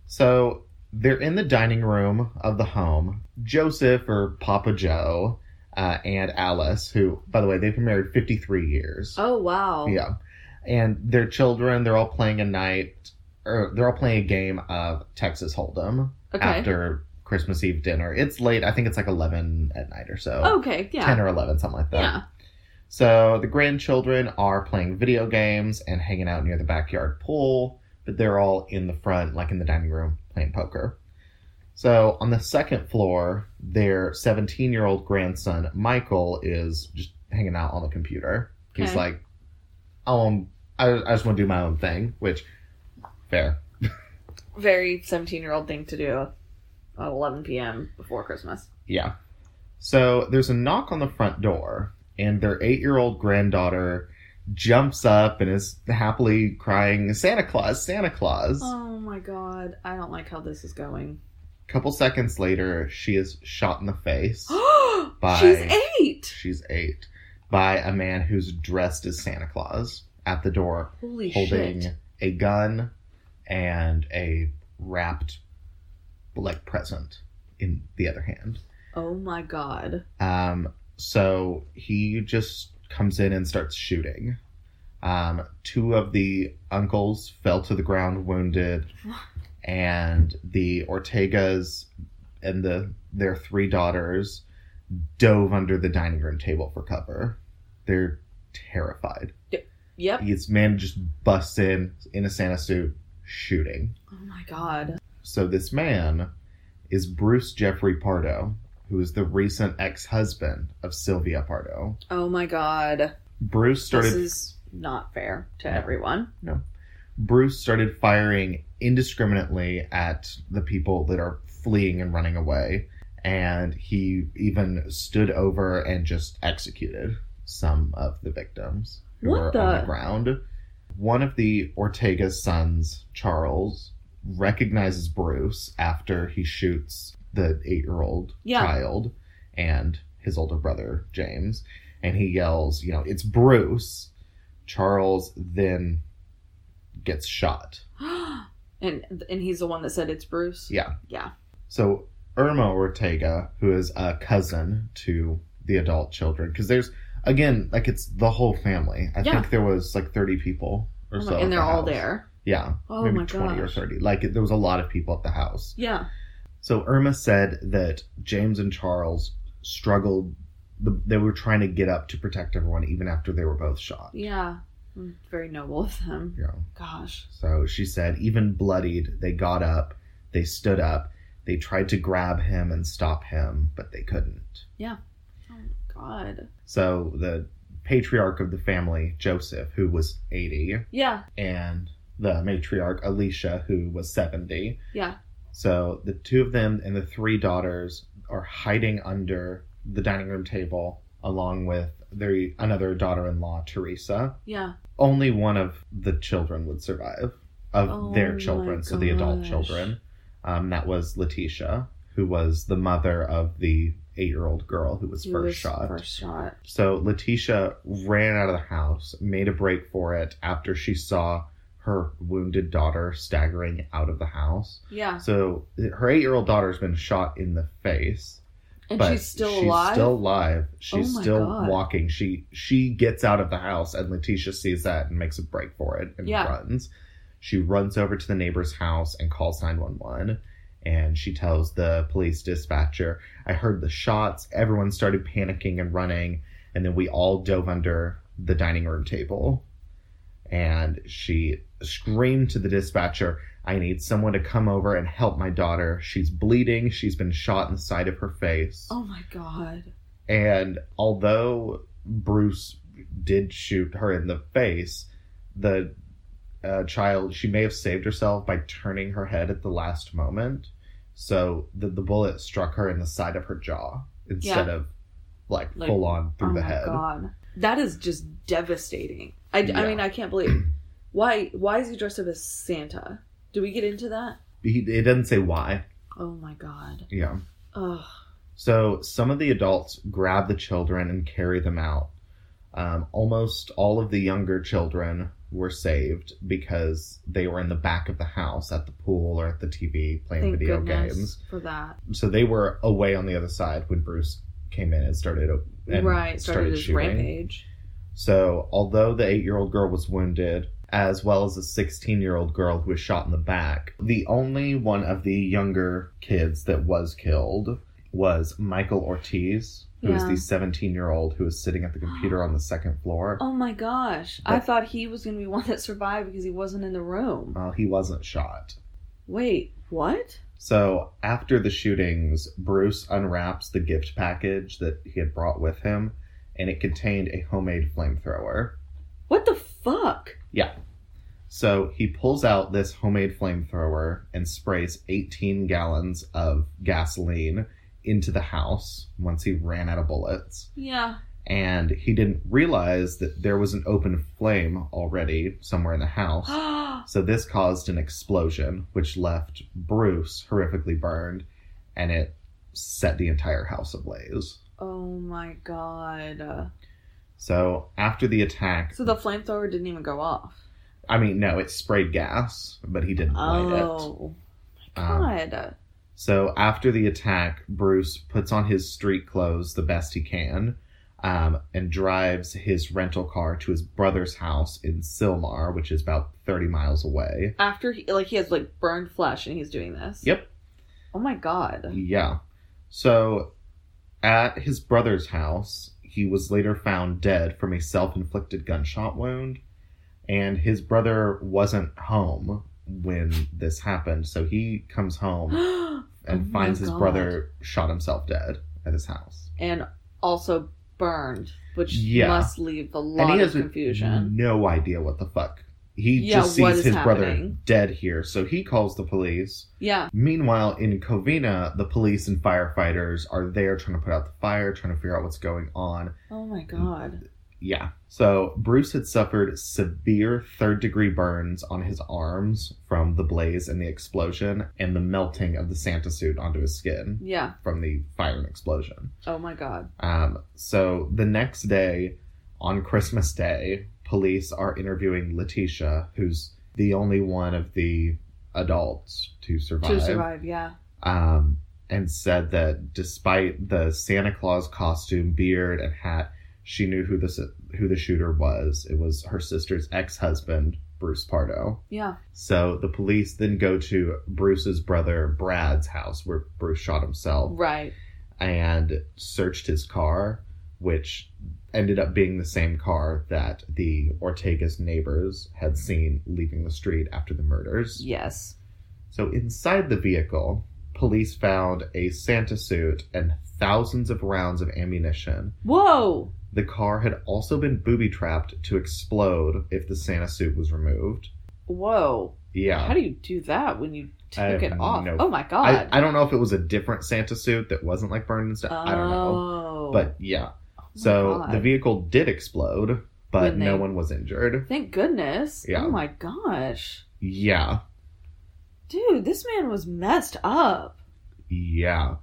[SPEAKER 2] So they're in the dining room of the home. Joseph, or Papa Joe, uh, and Alice, who, by the way, they've been married 53 years.
[SPEAKER 1] Oh wow.
[SPEAKER 2] Yeah. And their children, they're all playing a night, or they're all playing a game of Texas Hold'em
[SPEAKER 1] Okay.
[SPEAKER 2] after Christmas Eve dinner. It's late. I think it's like 11 at night or so.
[SPEAKER 1] okay. Yeah.
[SPEAKER 2] 10 or 11, something like that.
[SPEAKER 1] yeah.
[SPEAKER 2] So the grandchildren are playing video games and hanging out near the backyard pool, but they're all in the front, like in the dining room, playing poker. So on the second floor, their 17 year old grandson, Michael, is just hanging out on the computer. He's like, oh, I, I just want to do my own thing, which, fair.
[SPEAKER 1] Very seventeen-year-old thing to do at eleven p.m. before Christmas.
[SPEAKER 2] Yeah. So there's a knock on the front door, and their eight year old granddaughter jumps up and is happily crying, Santa Claus, Santa Claus.
[SPEAKER 1] Oh my god! I don't like how this is going.
[SPEAKER 2] A couple seconds later, she is shot in the face. Bye.
[SPEAKER 1] She's eight.
[SPEAKER 2] She's eight. By a man who's dressed as Santa Claus at the door,
[SPEAKER 1] Holy
[SPEAKER 2] holding
[SPEAKER 1] shit!
[SPEAKER 2] a gun and a wrapped, like, present in the other hand.
[SPEAKER 1] Oh my god!
[SPEAKER 2] Um, so he just comes in and starts shooting. Um, two of the uncles fell to the ground wounded, and the Ortegas and the their three daughters dove under the dining room table for cover. They're terrified.
[SPEAKER 1] Yep.
[SPEAKER 2] This man just busts in in a Santa suit, shooting.
[SPEAKER 1] Oh my god!
[SPEAKER 2] So this man is Bruce Jeffrey Pardo, who is the recent ex-husband of Sylvia Pardo.
[SPEAKER 1] Oh my god!
[SPEAKER 2] Bruce started
[SPEAKER 1] This is not fair to
[SPEAKER 2] No.
[SPEAKER 1] everyone. No.
[SPEAKER 2] Bruce started firing indiscriminately at the people that are fleeing and running away, and he even stood over and just executed some of the victims who
[SPEAKER 1] What
[SPEAKER 2] were on
[SPEAKER 1] the-
[SPEAKER 2] the ground. One of the Ortega's sons, Charles, recognizes Bruce after he shoots the eight-year-old
[SPEAKER 1] Yeah.
[SPEAKER 2] child and his older brother James, and he yells, "You know, it's Bruce." Charles then gets shot.
[SPEAKER 1] and and he's the one that said it's Bruce.
[SPEAKER 2] Yeah.
[SPEAKER 1] Yeah.
[SPEAKER 2] So Irma Ortega, who is a cousin to the adult children, because there's again like it's the whole family. I
[SPEAKER 1] Yeah.
[SPEAKER 2] think there was like 30 people or
[SPEAKER 1] Oh
[SPEAKER 2] so,
[SPEAKER 1] and they're
[SPEAKER 2] the
[SPEAKER 1] all there.
[SPEAKER 2] Yeah,
[SPEAKER 1] Oh
[SPEAKER 2] maybe
[SPEAKER 1] my
[SPEAKER 2] 20 or
[SPEAKER 1] gosh.
[SPEAKER 2] 30. Like there was a lot of people at the house.
[SPEAKER 1] Yeah.
[SPEAKER 2] So Irma said that James and Charles struggled. The, they were trying to get up to protect everyone, even after they were both shot.
[SPEAKER 1] Yeah. Very noble of them.
[SPEAKER 2] Yeah.
[SPEAKER 1] Gosh.
[SPEAKER 2] So she said, even bloodied, they got up, they stood up, they tried to grab him and stop him, but they couldn't.
[SPEAKER 1] Yeah. Oh god.
[SPEAKER 2] So the patriarch of the family, Joseph, who was 80,
[SPEAKER 1] Yeah.
[SPEAKER 2] and the matriarch, Alicia, who was 70.
[SPEAKER 1] Yeah.
[SPEAKER 2] So the two of them and the three daughters are hiding under the dining room table along with their another daughter-in-law, Teresa.
[SPEAKER 1] Yeah.
[SPEAKER 2] only one of the children would survive of
[SPEAKER 1] Oh
[SPEAKER 2] their children, so the adult children. Um, that was Letitia, who was the mother of the eight-year-old girl who was first
[SPEAKER 1] was
[SPEAKER 2] shot.
[SPEAKER 1] First shot.
[SPEAKER 2] So Letitia ran out of the house, made a break for it after she saw her wounded daughter staggering out of the house.
[SPEAKER 1] Yeah.
[SPEAKER 2] So her eight-year-old daughter's been shot in the face
[SPEAKER 1] And
[SPEAKER 2] but
[SPEAKER 1] she's still
[SPEAKER 2] she's
[SPEAKER 1] alive.
[SPEAKER 2] still alive. She's
[SPEAKER 1] Oh
[SPEAKER 2] still
[SPEAKER 1] God.
[SPEAKER 2] walking. She she gets out of the house, and Letitia sees that and makes a break for it and
[SPEAKER 1] Yeah.
[SPEAKER 2] runs. She runs over to the neighbor's house and calls nine one one. And she tells the police dispatcher, "I heard the shots. Everyone started panicking and running, and then we all dove under the dining room table." And she screamed to the dispatcher, I need someone to come over and help my daughter. She's bleeding. She's been shot in the side of her face.
[SPEAKER 1] oh my god.
[SPEAKER 2] And although Bruce did shoot her in the face, the uh, child, she may have saved herself by turning her head at the last moment. So the, the bullet struck her in the side of her jaw instead of like,
[SPEAKER 1] Like,
[SPEAKER 2] full on through
[SPEAKER 1] oh
[SPEAKER 2] the
[SPEAKER 1] my
[SPEAKER 2] head.
[SPEAKER 1] god. That is just devastating. I, I mean, I can't believe Why? Why is he dressed up as Santa? Do we get into that?
[SPEAKER 2] He, it doesn't say why.
[SPEAKER 1] Oh my god.
[SPEAKER 2] Yeah.
[SPEAKER 1] Ugh.
[SPEAKER 2] So some of the adults grab the children and carry them out. Um, almost all of the younger children were saved because they were in the back of the house at the pool or at the TV playing
[SPEAKER 1] Thank
[SPEAKER 2] video games.
[SPEAKER 1] for that.
[SPEAKER 2] So they were away on the other side when Bruce came in and started and
[SPEAKER 1] right. Started, his
[SPEAKER 2] shooting.
[SPEAKER 1] rampage.
[SPEAKER 2] So although the eight-year-old girl was wounded, as well as a 16-year-old girl who was shot in the back, the only one of the younger kids that was killed was Michael Ortiz, who was
[SPEAKER 1] Yeah.
[SPEAKER 2] the 17-year-old who was sitting at the computer on the second floor.
[SPEAKER 1] Oh my gosh. I thought he was gonna be one that survived because he wasn't in the room.
[SPEAKER 2] Well, he wasn't shot.
[SPEAKER 1] Wait, what?
[SPEAKER 2] So after the shootings, Bruce unwraps the gift package that he had brought with him, and it contained a homemade flamethrower.
[SPEAKER 1] What the fuck? Yeah.
[SPEAKER 2] So he pulls out this homemade flamethrower and sprays 18 gallons of gasoline into the house once he ran out of bullets.
[SPEAKER 1] Yeah.
[SPEAKER 2] And he didn't realize that there was an open flame already somewhere in the house. So this caused an explosion, which left Bruce horrifically burned, and it set the entire house ablaze.
[SPEAKER 1] oh my god.
[SPEAKER 2] So after the attack,
[SPEAKER 1] So the flamethrower didn't even go off.
[SPEAKER 2] I mean, no, it sprayed gas, but he didn't light it.
[SPEAKER 1] Oh
[SPEAKER 2] Um,
[SPEAKER 1] my god.
[SPEAKER 2] So after the attack, Bruce puts on his street clothes the best he can um, and drives his rental car to his brother's house in Sylmar, which is about 30 miles away.
[SPEAKER 1] After he like he has like burned flesh and he's doing this.
[SPEAKER 2] Yep.
[SPEAKER 1] Oh my god.
[SPEAKER 2] Yeah. So at his brother's house, he was later found dead from a self inflicted gunshot wound. And his brother wasn't home when this happened. So he comes home and
[SPEAKER 1] Oh
[SPEAKER 2] finds his brother shot himself dead at his house.
[SPEAKER 1] and also burned, which
[SPEAKER 2] Yeah.
[SPEAKER 1] must leave a lot of confusion.
[SPEAKER 2] no idea what the fuck. He
[SPEAKER 1] Yeah,
[SPEAKER 2] just sees
[SPEAKER 1] is
[SPEAKER 2] his brother dead here, so he calls the police.
[SPEAKER 1] Yeah.
[SPEAKER 2] Meanwhile, in Covina, the police and firefighters are there trying to put out the fire, trying to figure out what's going on.
[SPEAKER 1] Oh my god.
[SPEAKER 2] Yeah. So Bruce had suffered severe third degree burns on his arms from the blaze and the explosion and the melting of the Santa suit onto his skin
[SPEAKER 1] Yeah.
[SPEAKER 2] from the fire and explosion.
[SPEAKER 1] Oh my god.
[SPEAKER 2] Um, so the next day, on Christmas Day, police are interviewing Letitia, who's the only one of the adults to survive.
[SPEAKER 1] To survive, yeah.
[SPEAKER 2] Um, and said that despite the Santa Claus costume, beard, and hat, she knew who the who the shooter was. It was her sister's ex husband, Bruce Pardo.
[SPEAKER 1] Yeah.
[SPEAKER 2] So the police then go to Bruce's brother Brad's house, where Bruce shot himself
[SPEAKER 1] Right.
[SPEAKER 2] and searched his car, which ended up being the same car that the Ortega's neighbors had seen leaving the street after the murders.
[SPEAKER 1] Yes.
[SPEAKER 2] So inside the vehicle, police found a Santa suit and thousands of rounds of ammunition.
[SPEAKER 1] Whoa.
[SPEAKER 2] The car had also been booby trapped to explode if the Santa suit was removed.
[SPEAKER 1] Whoa.
[SPEAKER 2] Yeah.
[SPEAKER 1] How do you do that when you
[SPEAKER 2] I
[SPEAKER 1] took it off?
[SPEAKER 2] no-
[SPEAKER 1] oh my god.
[SPEAKER 2] I don't know if it was a different Santa suit that wasn't like burned and stuff. I don't know.
[SPEAKER 1] Oh.
[SPEAKER 2] But yeah.
[SPEAKER 1] Oh
[SPEAKER 2] So
[SPEAKER 1] God.
[SPEAKER 2] the vehicle did explode, but
[SPEAKER 1] When
[SPEAKER 2] no one was injured.
[SPEAKER 1] Thank goodness.
[SPEAKER 2] Yeah.
[SPEAKER 1] Oh my gosh.
[SPEAKER 2] Yeah,
[SPEAKER 1] Dude, this man was messed up.
[SPEAKER 2] yeah,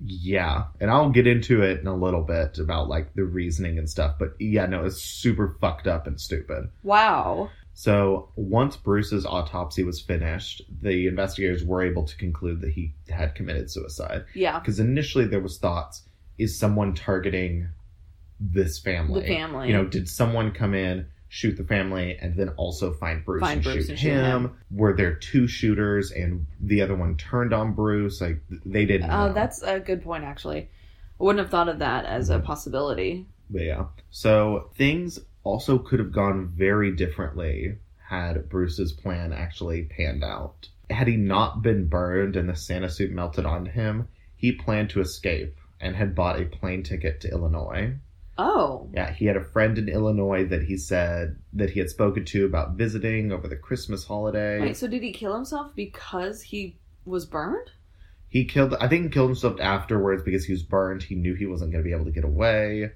[SPEAKER 2] yeah. And I'll get into it in a little bit about like the reasoning and stuff. But yeah, no, it's super fucked up and stupid.
[SPEAKER 1] Wow.
[SPEAKER 2] So once Bruce's autopsy was finished, the investigators were able to conclude that he had committed suicide.
[SPEAKER 1] Yeah.
[SPEAKER 2] Because initially there was thoughts: is someone targeting this family?
[SPEAKER 1] The family.
[SPEAKER 2] You know, did someone come in, shoot the family, and then also find Bruce,
[SPEAKER 1] Find
[SPEAKER 2] and,
[SPEAKER 1] Bruce
[SPEAKER 2] shoot
[SPEAKER 1] and shoot
[SPEAKER 2] him?
[SPEAKER 1] him.
[SPEAKER 2] Were there two shooters and the other one turned on Bruce? Like they didn't.
[SPEAKER 1] Oh,
[SPEAKER 2] know.
[SPEAKER 1] that's a good point, actually. I wouldn't have thought of that as a mm-hmm. possibility.
[SPEAKER 2] But yeah. So things also could have gone very differently had Bruce's plan actually panned out. Had he not been burned and the Santa suit melted onto him, he planned to escape and had bought a plane ticket to Illinois.
[SPEAKER 1] Oh.
[SPEAKER 2] Yeah, he had a friend in Illinois that he said that he had spoken to about visiting over the Christmas holiday.
[SPEAKER 1] Wait, so did he kill himself because he was burned?
[SPEAKER 2] He killed I think he killed himself afterwards because he was burned. He knew he wasn't going to be able to get away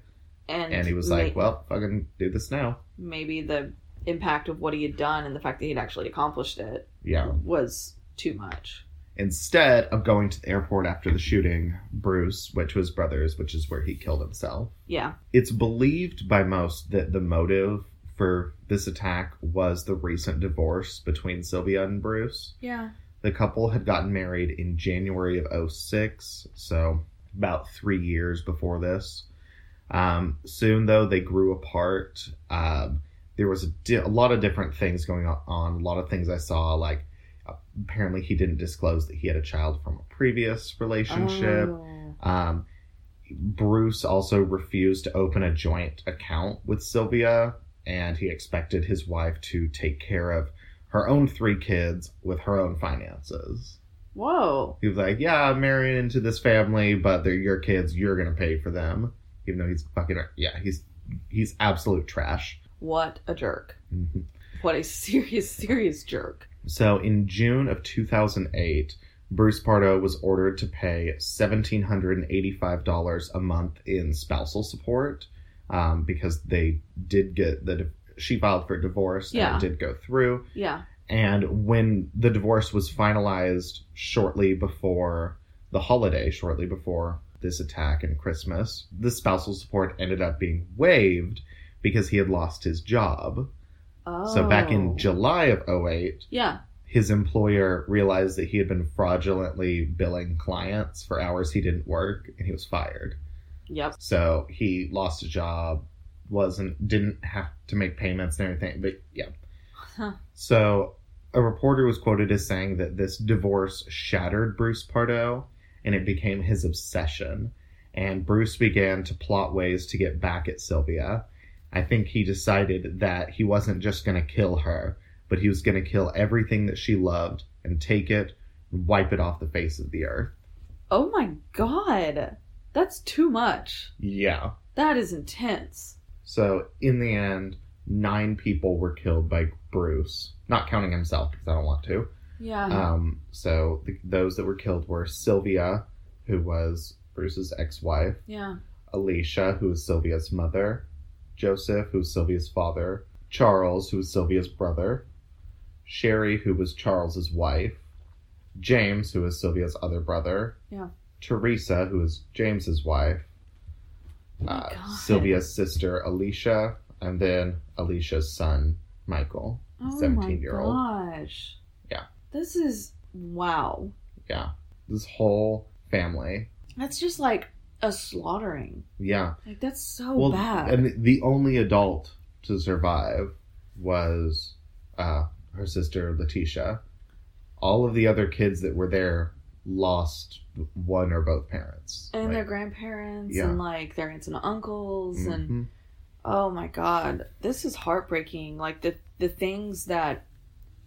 [SPEAKER 1] And,
[SPEAKER 2] and he was
[SPEAKER 1] may-
[SPEAKER 2] like, "Well, fucking do this now."
[SPEAKER 1] maybe the impact of what he had done and the fact that he'd actually accomplished it
[SPEAKER 2] Yeah.
[SPEAKER 1] was too much.
[SPEAKER 2] Instead of going to the airport after the shooting, Bruce went to his brother's, which is where he killed himself.
[SPEAKER 1] Yeah.
[SPEAKER 2] It's believed by most that the motive for this attack was the recent divorce between Sylvia and Bruce.
[SPEAKER 1] Yeah.
[SPEAKER 2] The couple had gotten married in January of 06, so about three years before this. Um, soon, though, they grew apart. Um, there was a, di- a lot of different things going on. A lot of things I saw, like apparently he didn't disclose that he had a child from a previous relationship.
[SPEAKER 1] Oh.
[SPEAKER 2] Um, Bruce also refused to open a joint account with Sylvia, and he expected his wife to take care of her own three kids with her own finances.
[SPEAKER 1] Whoa.
[SPEAKER 2] He was like, "Yeah, I'm marrying into this family, but they're your kids. You're gonna pay for them." Even though he's fucking yeah, he's he's absolute trash.
[SPEAKER 1] What a jerk.
[SPEAKER 2] Mhm.
[SPEAKER 1] What a serious, serious jerk.
[SPEAKER 2] So in June of 2008, Bruce Pardo was ordered to pay $1,785 a month in spousal support um, because they did get the she filed for divorce and
[SPEAKER 1] Yeah.
[SPEAKER 2] it did go through.
[SPEAKER 1] Yeah.
[SPEAKER 2] And when the divorce was finalized shortly before the holiday, shortly before this attack and Christmas, the spousal support ended up being waived because he had lost his job.
[SPEAKER 1] Oh.
[SPEAKER 2] So back in oh. July of 08,
[SPEAKER 1] Yeah.
[SPEAKER 2] his employer realized that he had been fraudulently billing clients for hours he didn't work and he was fired.
[SPEAKER 1] Yep.
[SPEAKER 2] So he lost his job, wasn't didn't have to make payments and everything, but yeah.
[SPEAKER 1] Huh.
[SPEAKER 2] So a reporter was quoted as saying that this divorce shattered Bruce Pardo and it became his obsession. And Bruce began to plot ways to get back at Sylvia. I think he decided that he wasn't just going to kill her, but he was going to kill everything that she loved and take it and wipe it off the face of the earth.
[SPEAKER 1] Oh my god. That's too much.
[SPEAKER 2] Yeah.
[SPEAKER 1] That is intense.
[SPEAKER 2] So in the end, nine people were killed by Bruce, not counting himself because I don't want to.
[SPEAKER 1] Yeah.
[SPEAKER 2] Um, so the, those that were killed were Sylvia, who was Bruce's ex-wife,
[SPEAKER 1] yeah.
[SPEAKER 2] Alicia, who was Sylvia's mother, Joseph, who was Sylvia's father, Charles, who was Sylvia's brother, Sherry, who was Charles's wife, James, who was Sylvia's other brother,
[SPEAKER 1] Yeah.
[SPEAKER 2] Teresa, who was James's wife,
[SPEAKER 1] Oh
[SPEAKER 2] uh,
[SPEAKER 1] God.
[SPEAKER 2] Sylvia's sister Alicia, and then Alicia's son Michael,
[SPEAKER 1] Oh
[SPEAKER 2] 17 year old.
[SPEAKER 1] my gosh.
[SPEAKER 2] Yeah.
[SPEAKER 1] This is wow.
[SPEAKER 2] Yeah, this whole family.
[SPEAKER 1] That's just like a slaughtering.
[SPEAKER 2] Yeah,
[SPEAKER 1] Like that's so
[SPEAKER 2] well,
[SPEAKER 1] bad.
[SPEAKER 2] and the only adult to survive was uh, her sister Letitia. All of the other kids that were there lost one or both parents.
[SPEAKER 1] and
[SPEAKER 2] Like,
[SPEAKER 1] their grandparents
[SPEAKER 2] Yeah.
[SPEAKER 1] and like their aunts and uncles and
[SPEAKER 2] mhm.
[SPEAKER 1] oh my god this is heartbreaking like the the things that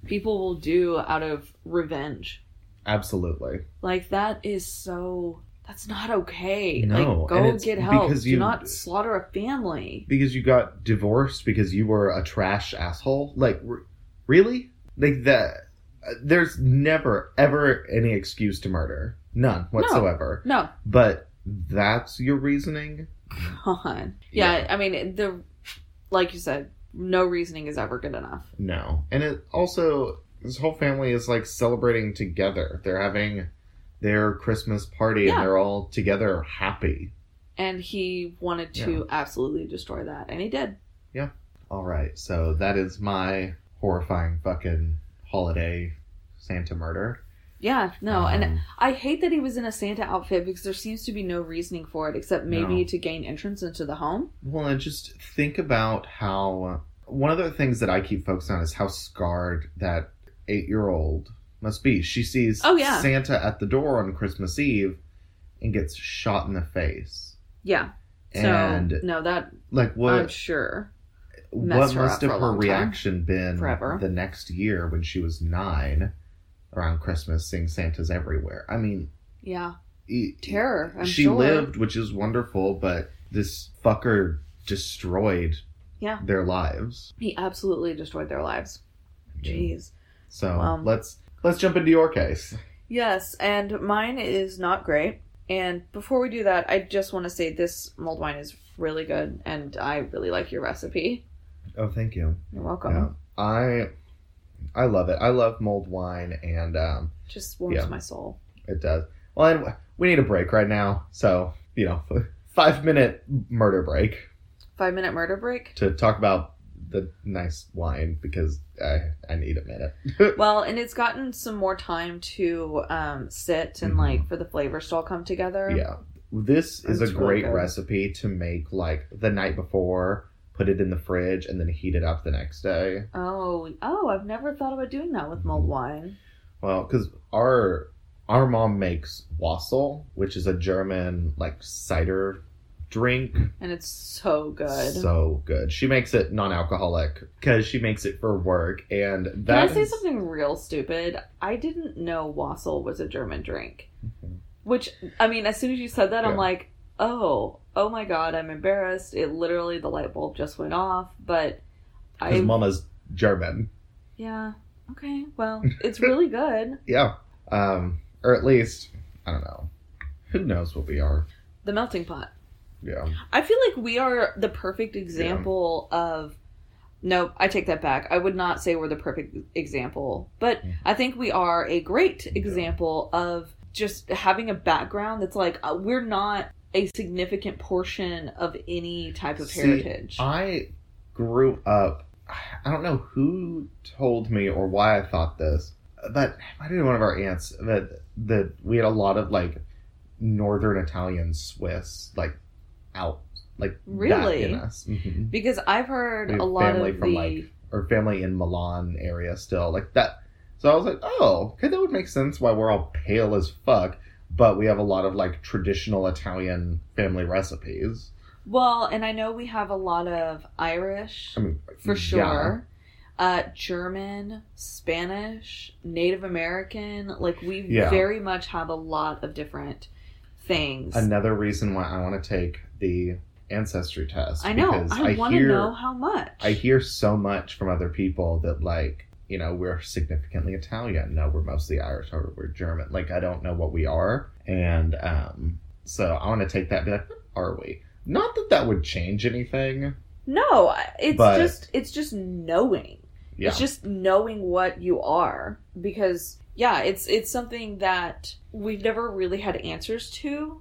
[SPEAKER 1] people will do out of revenge
[SPEAKER 2] absolutely.
[SPEAKER 1] like that is so that's not okay.
[SPEAKER 2] No,
[SPEAKER 1] like go get help.
[SPEAKER 2] because
[SPEAKER 1] do not slaughter a family.
[SPEAKER 2] Because you got divorced because you were a trash asshole? Like r- really? Like that uh, there's never ever any excuse to murder. None whatsoever.
[SPEAKER 1] No.
[SPEAKER 2] But that's your reasoning?
[SPEAKER 1] God. Yeah, i mean the like you said no reasoning is ever good enough.
[SPEAKER 2] No. And it also this whole family is like celebrating together. They're having their christmas party
[SPEAKER 1] Yeah.
[SPEAKER 2] and they're all together happy
[SPEAKER 1] and he wanted to absolutely destroy that and he did Yeah.
[SPEAKER 2] all right so that is my horrifying fucking holiday santa murder
[SPEAKER 1] yeah no and
[SPEAKER 2] Um,
[SPEAKER 1] I hate that he was in a Santa outfit because there seems to be no reasoning for it except maybe
[SPEAKER 2] No.
[SPEAKER 1] to gain entrance into the home.
[SPEAKER 2] Well, and just think about how one of the things that I keep focusing on is how scarred that eight year old must be. She sees
[SPEAKER 1] Oh, yeah.
[SPEAKER 2] Santa at the door on Christmas Eve and gets shot in the face.
[SPEAKER 1] Yeah. So
[SPEAKER 2] And
[SPEAKER 1] no, that
[SPEAKER 2] like what?
[SPEAKER 1] I'm sure.
[SPEAKER 2] what must have her
[SPEAKER 1] long time.
[SPEAKER 2] reaction been
[SPEAKER 1] Forever.
[SPEAKER 2] the next year when she was nine around Christmas seeing Santa's everywhere? I mean
[SPEAKER 1] Yeah. Terror. I'm
[SPEAKER 2] she
[SPEAKER 1] sure.
[SPEAKER 2] lived, which is wonderful, but this fucker destroyed
[SPEAKER 1] Yeah.
[SPEAKER 2] their lives.
[SPEAKER 1] He absolutely destroyed their lives. Jeez.
[SPEAKER 2] So
[SPEAKER 1] Wow.
[SPEAKER 2] let's let's jump into your case.
[SPEAKER 1] Yes, and mine is not great. And before we do that, I just want to say this mulled wine is really good, and I really like your recipe.
[SPEAKER 2] Oh, thank you.
[SPEAKER 1] You're welcome.
[SPEAKER 2] Yeah, I I love it. I love mulled wine, and um,
[SPEAKER 1] Just warms
[SPEAKER 2] Yeah.
[SPEAKER 1] my soul.
[SPEAKER 2] it does. Well, and we need a break right now, so you know, five minute murder break
[SPEAKER 1] Five minute murder break.
[SPEAKER 2] to talk about the nice wine because I I need a minute.
[SPEAKER 1] Well, and it's gotten some more time to um, sit and
[SPEAKER 2] Mhm.
[SPEAKER 1] like for the flavors to all come together.
[SPEAKER 2] yeah, this is
[SPEAKER 1] It's
[SPEAKER 2] a great
[SPEAKER 1] good.
[SPEAKER 2] recipe to make like the night before, put it in the fridge, and then heat it up the next day.
[SPEAKER 1] Oh, oh, I've never thought about doing that with
[SPEAKER 2] Mm-hmm.
[SPEAKER 1] mulled wine.
[SPEAKER 2] Well, because our our mom makes Wassail, which is a German like cider drink.
[SPEAKER 1] And it's so good.
[SPEAKER 2] So good. She makes it non-alcoholic because she makes it for work, and
[SPEAKER 1] Can I say
[SPEAKER 2] is-
[SPEAKER 1] something real stupid? I didn't know Wassail was a German drink.
[SPEAKER 2] Mhm.
[SPEAKER 1] Which, I mean, as soon as you said that, I'm like, oh, oh my god, I'm embarrassed. It literally, the light bulb just went off. But
[SPEAKER 2] Because
[SPEAKER 1] I,
[SPEAKER 2] Mama's German.
[SPEAKER 1] yeah, okay, well, it's really good.
[SPEAKER 2] Yeah. Um, or at least I don't know. Who knows what we are?
[SPEAKER 1] The melting pot.
[SPEAKER 2] Yeah.
[SPEAKER 1] I feel like we are the perfect example of. No, I take that back. I would not say we're the perfect example, but. I think we are a great example of just having a background that's like uh, we're not a significant portion of any type of
[SPEAKER 2] See,
[SPEAKER 1] heritage.
[SPEAKER 2] I grew up. I don't know who told me or why I thought this, but I did one of our aunts that that we had a lot of like northern Italian Swiss like out like
[SPEAKER 1] Really?
[SPEAKER 2] in us. Mhm.
[SPEAKER 1] because I've heard a lot
[SPEAKER 2] family
[SPEAKER 1] of
[SPEAKER 2] from,
[SPEAKER 1] the
[SPEAKER 2] like, Or family in Milan area still like that. So I was like, oh, okay, that would make sense why we're all pale as fuck, but we have a lot of like traditional Italian family recipes.
[SPEAKER 1] well, and I know we have a lot of Irish
[SPEAKER 2] I mean,
[SPEAKER 1] for
[SPEAKER 2] yeah.
[SPEAKER 1] sure. Uh, German, Spanish, Native American, like we
[SPEAKER 2] Yeah.
[SPEAKER 1] very much have a lot of different things.
[SPEAKER 2] Another reason why I want to take the ancestry test.
[SPEAKER 1] I know.
[SPEAKER 2] because
[SPEAKER 1] I, want to know how much.
[SPEAKER 2] I hear so much from other people that like you know we're significantly Italian. No, we're mostly Irish or we're German. Like I don't know what we are, and um, so I want to take that. And be like, are we? Not that that would change anything.
[SPEAKER 1] No, it's
[SPEAKER 2] But-
[SPEAKER 1] just it's just knowing.
[SPEAKER 2] Yeah.
[SPEAKER 1] It's just knowing what you are because yeah, it's it's something that we've never really had answers to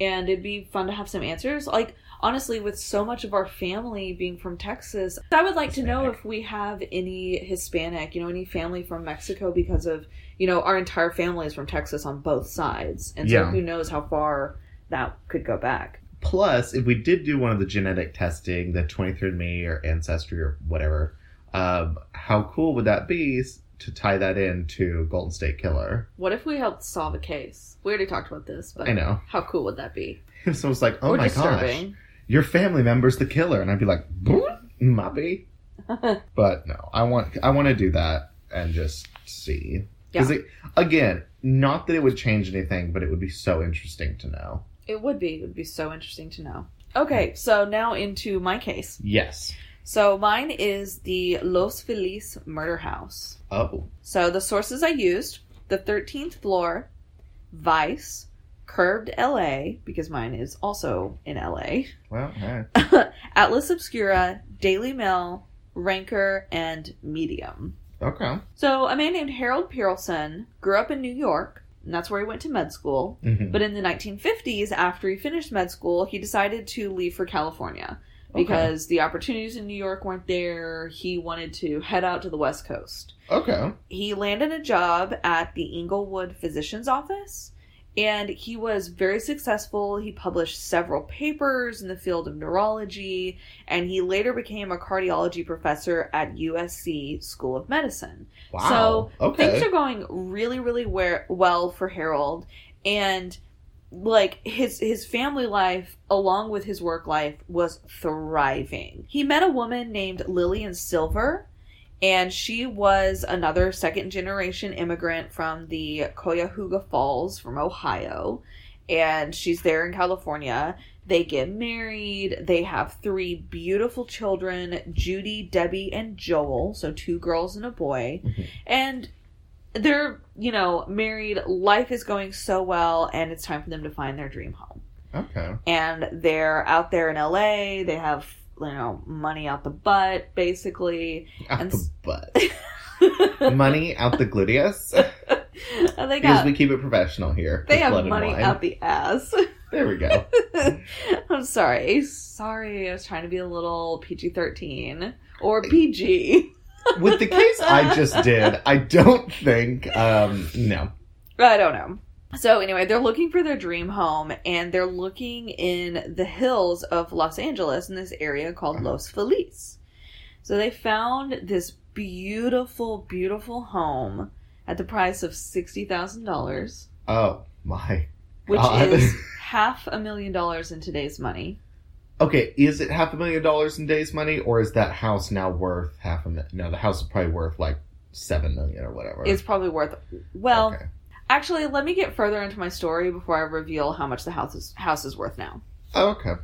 [SPEAKER 1] and it'd be fun to have some answers. Like honestly with so much of our family being from Texas, I would like to know if we have any Hispanic, you know, any family from Mexico because of, you know, our entire family is from Texas on both sides. And so
[SPEAKER 2] Yeah.
[SPEAKER 1] who knows how far that could go back.
[SPEAKER 2] Plus, if we did do one of the genetic testing, the 23andMe or Ancestry or whatever, um, how cool would that be to tie that into Golden State Killer?
[SPEAKER 1] What if we helped solve a case? We already talked about this, but
[SPEAKER 2] I know.
[SPEAKER 1] how cool would that be?
[SPEAKER 2] If someone's like, oh
[SPEAKER 1] or
[SPEAKER 2] my gosh, your family member's the killer, and I'd be like, maybe. But no, I want I want to do that and just see. Because again, not that it would change anything, but it would be so interesting to know.
[SPEAKER 1] It would be. It would be so interesting to know. Okay, so now into my case.
[SPEAKER 2] Yes.
[SPEAKER 1] So mine is the Los Feliz murder house.
[SPEAKER 2] Oh.
[SPEAKER 1] So the sources I used: the Thirteenth Floor, Vice, Curbed LA, because mine is also in LA,
[SPEAKER 2] Well, hey.
[SPEAKER 1] Atlas Obscura, Daily Mail, Ranker, and Medium.
[SPEAKER 2] okay.
[SPEAKER 1] So a man named Harold Perelson grew up in New York, and that's where he went to med school.
[SPEAKER 2] Mhm.
[SPEAKER 1] But in the 1950s, after he finished med school, he decided to leave for California because the opportunities in New York weren't there. He wanted to head out to the West Coast.
[SPEAKER 2] Okay.
[SPEAKER 1] He landed a job at the Inglewood Physician's Office, and he was very successful. He published several papers in the field of neurology, and he later became a cardiology professor at USC School of Medicine.
[SPEAKER 2] Wow.
[SPEAKER 1] So
[SPEAKER 2] okay.
[SPEAKER 1] things are going really, really we- well for Harold, and like his his family life along with his work life was thriving. He met a woman named Lillian Silver, and she was another second generation immigrant from the Cuyahoga Falls from Ohio, and she's there in California. They get married. They have three beautiful children Judy, Debbie, and Joel. So, two girls and a boy.
[SPEAKER 2] Mhm.
[SPEAKER 1] And they're, you know, married. Life is going so well, and it's time for them to find their dream home.
[SPEAKER 2] okay.
[SPEAKER 1] And they're out there in LA. They have you know, money out the butt, basically.
[SPEAKER 2] Out
[SPEAKER 1] And
[SPEAKER 2] the butt. Money out the gluteus.
[SPEAKER 1] and they
[SPEAKER 2] Because we keep it professional here.
[SPEAKER 1] they have money out the ass.
[SPEAKER 2] There we go.
[SPEAKER 1] I'm sorry. Sorry, I was trying to be a little PG 13 or PG.
[SPEAKER 2] With the case I just did, I don't think. Um, no.
[SPEAKER 1] I don't know. So, anyway, they're looking for their dream home and they're looking in the hills of Los Angeles in this area called Los Feliz. So, they found this beautiful, beautiful home at the price of $60,000,
[SPEAKER 2] Oh my.
[SPEAKER 1] which
[SPEAKER 2] God.
[SPEAKER 1] is half a million dollars in today's money.
[SPEAKER 2] Okay, is it half a million dollars in days money, or is that house now worth half a million? No, the house is probably worth like seven million or whatever.
[SPEAKER 1] It's probably worth. Well,
[SPEAKER 2] Okay.
[SPEAKER 1] actually, let me get further into my story before I reveal how much the house is, house is worth now.
[SPEAKER 2] Oh, okay.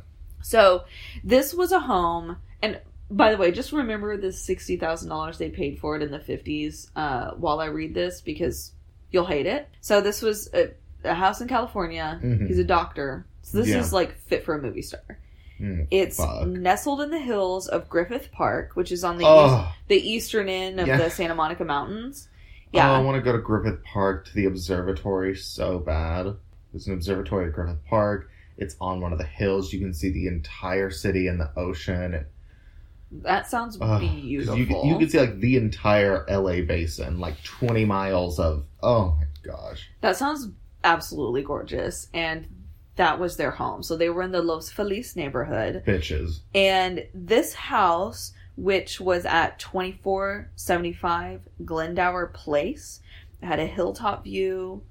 [SPEAKER 1] So, this was a home, and by the way, just remember this sixty thousand dollars they paid for it in the fifties. Uh, while I read this, because you'll hate it. So, this was a, a house in California.
[SPEAKER 2] Mhm.
[SPEAKER 1] He's a doctor, so this
[SPEAKER 2] Yeah.
[SPEAKER 1] is like fit for a movie star.
[SPEAKER 2] Mm.
[SPEAKER 1] It's
[SPEAKER 2] Fuck.
[SPEAKER 1] nestled in the hills of Griffith Park, which is on the east,
[SPEAKER 2] Oh,
[SPEAKER 1] the eastern end of
[SPEAKER 2] Yeah.
[SPEAKER 1] the Santa Monica Mountains.
[SPEAKER 2] oh, I want to go to Griffith Park to the observatory so bad. There's an observatory at Griffith Park. It's on one of the hills. You can see the entire city and the ocean.
[SPEAKER 1] That sounds
[SPEAKER 2] 'cause
[SPEAKER 1] beautiful.
[SPEAKER 2] You, you can see like the entire LA basin, like 20 miles of. Oh my gosh.
[SPEAKER 1] That sounds absolutely gorgeous. And that was their home. So they were in the Los Feliz neighborhood.
[SPEAKER 2] Bitches.
[SPEAKER 1] And this house, which was at 2475 Glendower Place, had a hilltop view,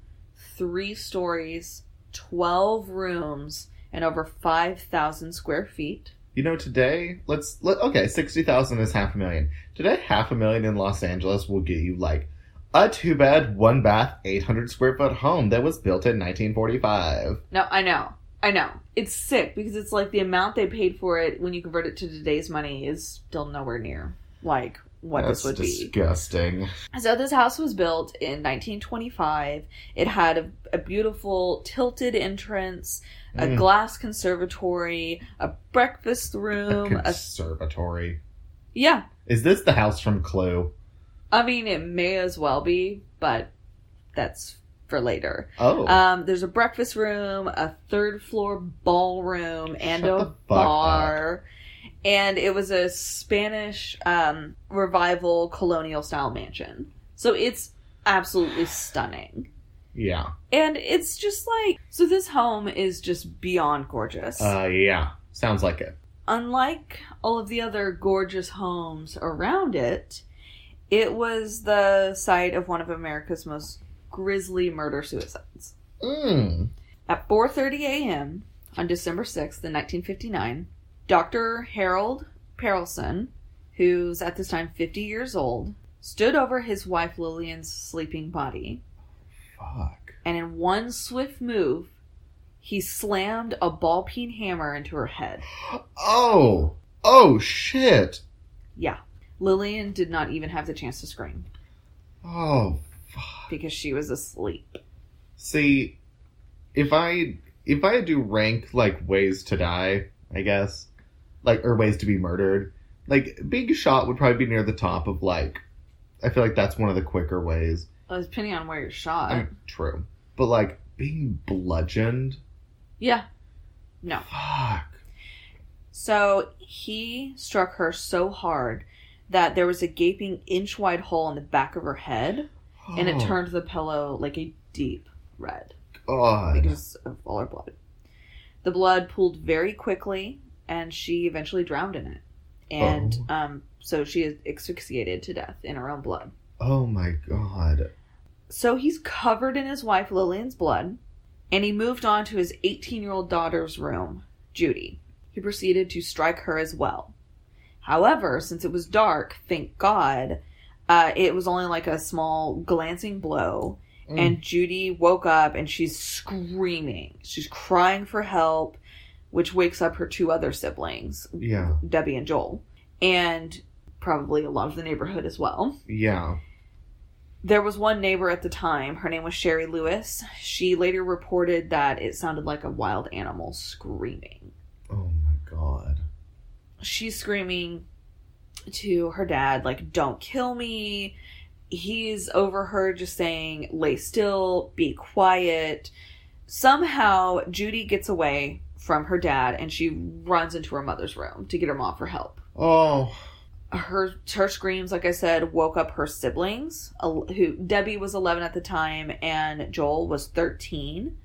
[SPEAKER 1] three stories, 12 rooms, and over 5,000 square feet.
[SPEAKER 2] You know, today, let's let okay, sixty thousand is half a million. Today, half a million in Los Angeles will get you like a two bed, one bath, eight hundred square foot home that was built in nineteen forty five.
[SPEAKER 1] No, I know. I know. It's sick because it's like the amount they paid for it when you convert it to today's money is still nowhere near like what
[SPEAKER 2] That's
[SPEAKER 1] this would be.
[SPEAKER 2] disgusting.
[SPEAKER 1] So this house was built in 1925. It had a, a beautiful tilted entrance, a
[SPEAKER 2] Mm.
[SPEAKER 1] glass conservatory, a breakfast room. A,
[SPEAKER 2] conservatory.
[SPEAKER 1] yeah,
[SPEAKER 2] Is this the house from Clue?
[SPEAKER 1] I mean it may as well be, but that's for later.
[SPEAKER 2] Oh,
[SPEAKER 1] Um, there's a breakfast room, a third floor ballroom, and
[SPEAKER 2] Shut
[SPEAKER 1] a bar. And it was a Spanish um, revival colonial style mansion. So it's absolutely stunning.
[SPEAKER 2] yeah.
[SPEAKER 1] And it's just like so this home is just beyond gorgeous.
[SPEAKER 2] Uh, yeah. Sounds like it.
[SPEAKER 1] Unlike all of the other gorgeous homes around it, it was the site of one of America's most grisly murder suicides.
[SPEAKER 2] Mm.
[SPEAKER 1] At 4:30 a.m. on December 6th, in 1959, Dr. Harold Perelson, who's at this time 50 years old, stood over his wife Lillian's sleeping body,
[SPEAKER 2] Fuck.
[SPEAKER 1] and in one swift move, he slammed a ball peen hammer into her head.
[SPEAKER 2] Oh. Oh shit.
[SPEAKER 1] Yeah. Lillian did not even have the chance to scream
[SPEAKER 2] Oh fuck.
[SPEAKER 1] because she was asleep.
[SPEAKER 2] See, if I if I had to rank like ways to die, I guess, like or ways to be murdered, like being shot would probably be near the top of like. I feel like that's one of the quicker ways.
[SPEAKER 1] Uh, depending on where you're shot.
[SPEAKER 2] I mean, true, but like being bludgeoned,
[SPEAKER 1] yeah. No.
[SPEAKER 2] fuck.
[SPEAKER 1] So he struck her so hard that there was a gaping inch wide hole in the back of her head, and it
[SPEAKER 2] Oh,
[SPEAKER 1] turned the pillow like a deep red
[SPEAKER 2] God.
[SPEAKER 1] because of all her blood. The blood pooled very quickly, and she eventually drowned in it. And
[SPEAKER 2] Oh.
[SPEAKER 1] um, so she is asphyxiated to death in her own blood.
[SPEAKER 2] Oh my God.
[SPEAKER 1] So he's covered in his wife Lillian's blood, and he moved on to his 18 year old daughter's room, Judy. He proceeded to strike her as well. However, since it was dark, thank God, uh, it was only like a small glancing blow,
[SPEAKER 2] Mm.
[SPEAKER 1] and Judy woke up and she's screaming. She's crying for help, which wakes up her two other siblings,
[SPEAKER 2] yeah,
[SPEAKER 1] Debbie and Joel, and probably a lot of the neighborhood as well.
[SPEAKER 2] yeah.
[SPEAKER 1] There was one neighbor at the time. Her name was Sherry Lewis. She later reported that it sounded like a wild animal screaming.
[SPEAKER 2] Oh my God.
[SPEAKER 1] She's screaming to her dad, like, don't kill me. He's over her just saying, lay still, be quiet. Somehow, Judy gets away from her dad and she runs into her mother's room to get her mom for help.
[SPEAKER 2] Oh,
[SPEAKER 1] Her her screams, like I said, woke up her siblings. Who Debbie was 11 at the time and Joel was 13.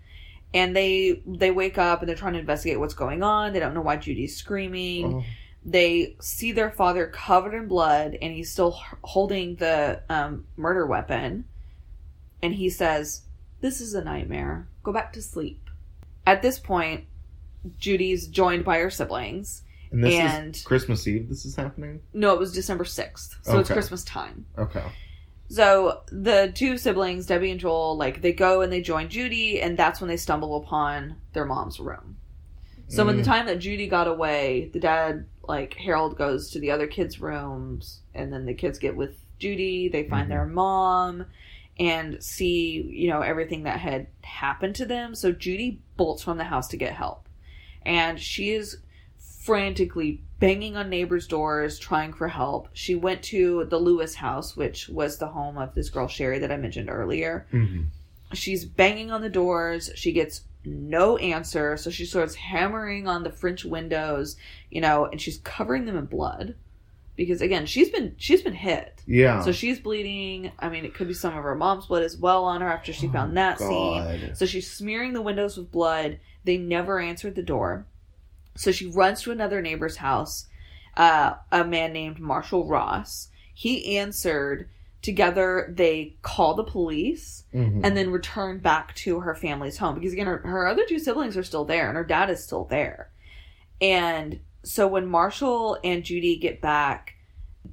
[SPEAKER 1] And they they wake up and they're trying to investigate what's going on. They don't know why Judy's screaming
[SPEAKER 2] oh.
[SPEAKER 1] They see their father covered in blood and he's still holding the um, murder weapon and he says this is a nightmare go back to sleep at this point judy's joined by her siblings
[SPEAKER 2] and this
[SPEAKER 1] and-
[SPEAKER 2] is Christmas Eve. This is happening.
[SPEAKER 1] no it was december 6th so it's christmas time
[SPEAKER 2] Okay.
[SPEAKER 1] so the two siblings debbie and joel like they go and they join judy and that's when they stumble upon their mom's room So in the
[SPEAKER 2] Mm.
[SPEAKER 1] time that Judy got away, the dad, like Harold, goes to the other kids' rooms, and then the kids get with Judy. They find
[SPEAKER 2] Mhm.
[SPEAKER 1] their mom and see, you know, everything that had happened to them. So Judy bolts from the house to get help, and she is frantically banging on neighbors' doors trying for help. She went to the Lewis house, which was the home of this girl Sherry that I mentioned earlier
[SPEAKER 2] Mhm.
[SPEAKER 1] she's banging on the doors she gets no answer so she starts hammering on the french windows you know and she's covering them in blood because again she's been she's been hit
[SPEAKER 2] Yeah.
[SPEAKER 1] so she's bleeding i mean it could be some of her mom's blood as well on her after she found that scene
[SPEAKER 2] Oh,
[SPEAKER 1] so she's smearing the windows with blood. They never answered the door. So she runs to another neighbor's house, uh, a man named Marshall Ross. He answered. Together, they call the police
[SPEAKER 2] Mhm.
[SPEAKER 1] and then return back to her family's home because, again, her, her other two siblings are still there and her dad is still there. And so when Marshall and Judy get back,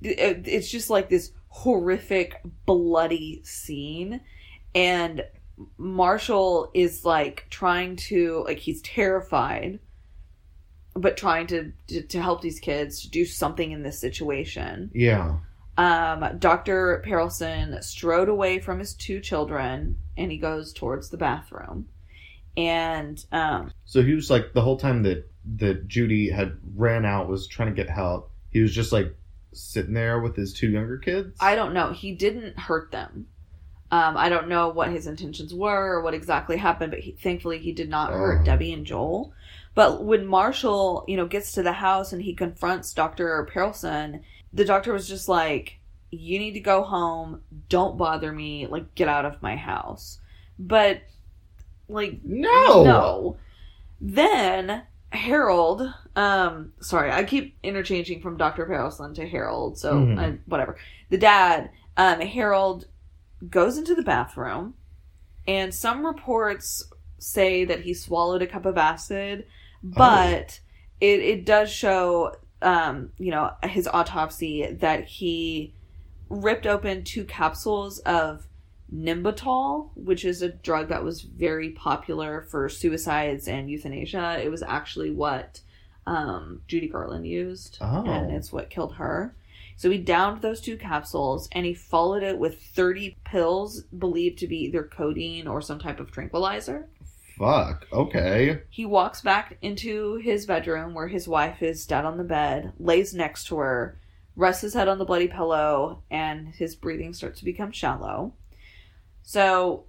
[SPEAKER 1] it- it's just like this horrific, bloody scene. And Marshall is like trying to, like, he's terrified, but trying to, to, to help these kids to do something in this situation.
[SPEAKER 2] yeah.
[SPEAKER 1] Um, Dr. Perelson strode away from his two children and he goes towards the bathroom. And um,
[SPEAKER 2] So he was like the whole time that that Judy had ran out was trying to get help. He was just like sitting there with his two younger kids.
[SPEAKER 1] I don't know. He didn't hurt them. Um, I don't know what his intentions were or what exactly happened, but he, thankfully he did not hurt
[SPEAKER 2] Oh.
[SPEAKER 1] Debbie and Joel. But when Marshall, you know, gets to the house and he confronts Dr. Perelson, the doctor was just like, "You need to go home. Don't bother me. Like, get out of my house." But like,
[SPEAKER 2] no.
[SPEAKER 1] no. Then Harold, um, sorry, I keep interchanging from Dr. Perelson to Harold, so
[SPEAKER 2] Mhm.
[SPEAKER 1] uh, whatever. The dad, um, Harold goes into the bathroom, and some reports say that he swallowed a cup of acid, but it, it does show, um, you know, his autopsy that he ripped open two capsules of Nembutal, which is a drug that was very popular for suicides and euthanasia. It was actually what um, Judy Garland used,
[SPEAKER 2] Oh.
[SPEAKER 1] and it's what killed her. So he downed those two capsules and he followed it with 30 pills believed to be either codeine or some type of tranquilizer.
[SPEAKER 2] Fuck. Okay.
[SPEAKER 1] He walks back into his bedroom where his wife is dead on the bed, lays next to her, rests his head on the bloody pillow, and his breathing starts to become shallow. So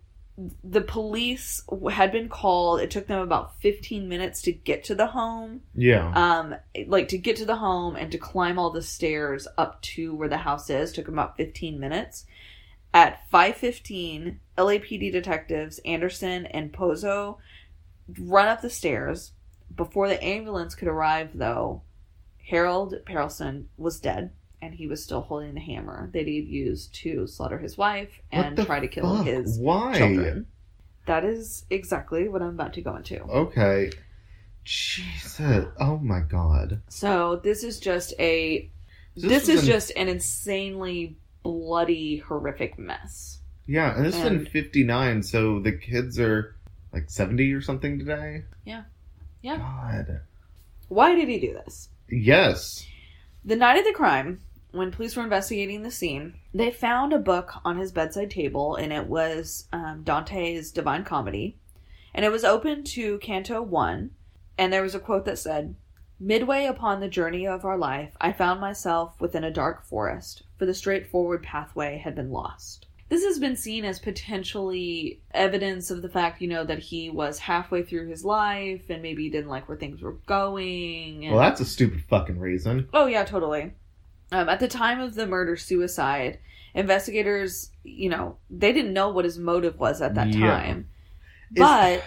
[SPEAKER 1] the police had been called. It took them about 15 minutes to get to the home.
[SPEAKER 2] Yeah.
[SPEAKER 1] Um, like to get to the home and to climb all the stairs up to where the house is took them about 15 minutes. At 5:15, LAPD detectives Anderson and Pozo run up the stairs. Before the ambulance could arrive, though, Harold Perelson was dead, and he was still holding the hammer that he had used to slaughter his wife and try to kill
[SPEAKER 2] fuck?
[SPEAKER 1] his
[SPEAKER 2] Why?
[SPEAKER 1] children. That is exactly what I'm about to go into.
[SPEAKER 2] Okay. Jesus. Oh my god.
[SPEAKER 1] So this is just a
[SPEAKER 2] So
[SPEAKER 1] this, is
[SPEAKER 2] in-
[SPEAKER 1] just an insanely bloody, horrific mess.
[SPEAKER 2] Yeah, and this is in
[SPEAKER 1] and-
[SPEAKER 2] 59, so the kids are like 70 or something today?
[SPEAKER 1] Yeah. Yeah.
[SPEAKER 2] God.
[SPEAKER 1] Why did he do this?
[SPEAKER 2] Yes.
[SPEAKER 1] The night of the crime, when police were investigating the scene, they found a book on his bedside table, and it was um, Dante's Divine Comedy, and it was open to Canto One, and there was a quote that said, Midway upon the journey of our life, I found myself within a dark forest, for the straightforward pathway had been lost. This has been seen as potentially evidence of the fact, you know, that he was halfway through his life and maybe he didn't like where things were going. And...
[SPEAKER 2] Well, that's a stupid fucking reason.
[SPEAKER 1] Oh, yeah, totally. Um, at the time of the murder suicide, investigators, you know, they didn't know what his motive was at that
[SPEAKER 2] Yeah.
[SPEAKER 1] time. But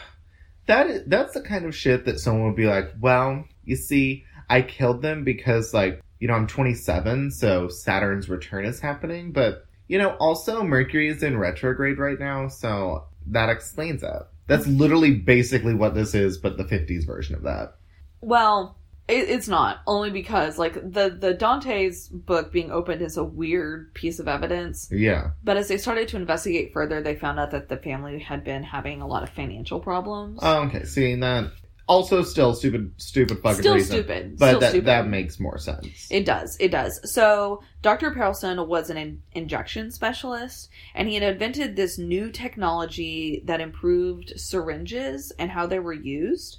[SPEAKER 2] That is, that's the kind of shit that someone would be like, well, you see, I killed them because, like, you know, I'm 27, so Saturn's return is happening, but, you know, also Mercury is in retrograde right now, so that explains it. That's mm-hmm. literally basically what this is, but the 50s version of that.
[SPEAKER 1] Well, it, it's not only because like the the Dante's book being opened is a weird piece of evidence.
[SPEAKER 2] Yeah.
[SPEAKER 1] But as they started to investigate further, they found out that the family had been having a lot of financial problems.
[SPEAKER 2] Oh, okay, seeing that. Also, still stupid, stupid fucking
[SPEAKER 1] Still
[SPEAKER 2] reason.
[SPEAKER 1] stupid.
[SPEAKER 2] But
[SPEAKER 1] Still
[SPEAKER 2] that,
[SPEAKER 1] stupid.
[SPEAKER 2] that makes more sense.
[SPEAKER 1] It does. It does. So, Dr. Perelson was an in- injection specialist, and he had invented this new technology that improved syringes and how they were used.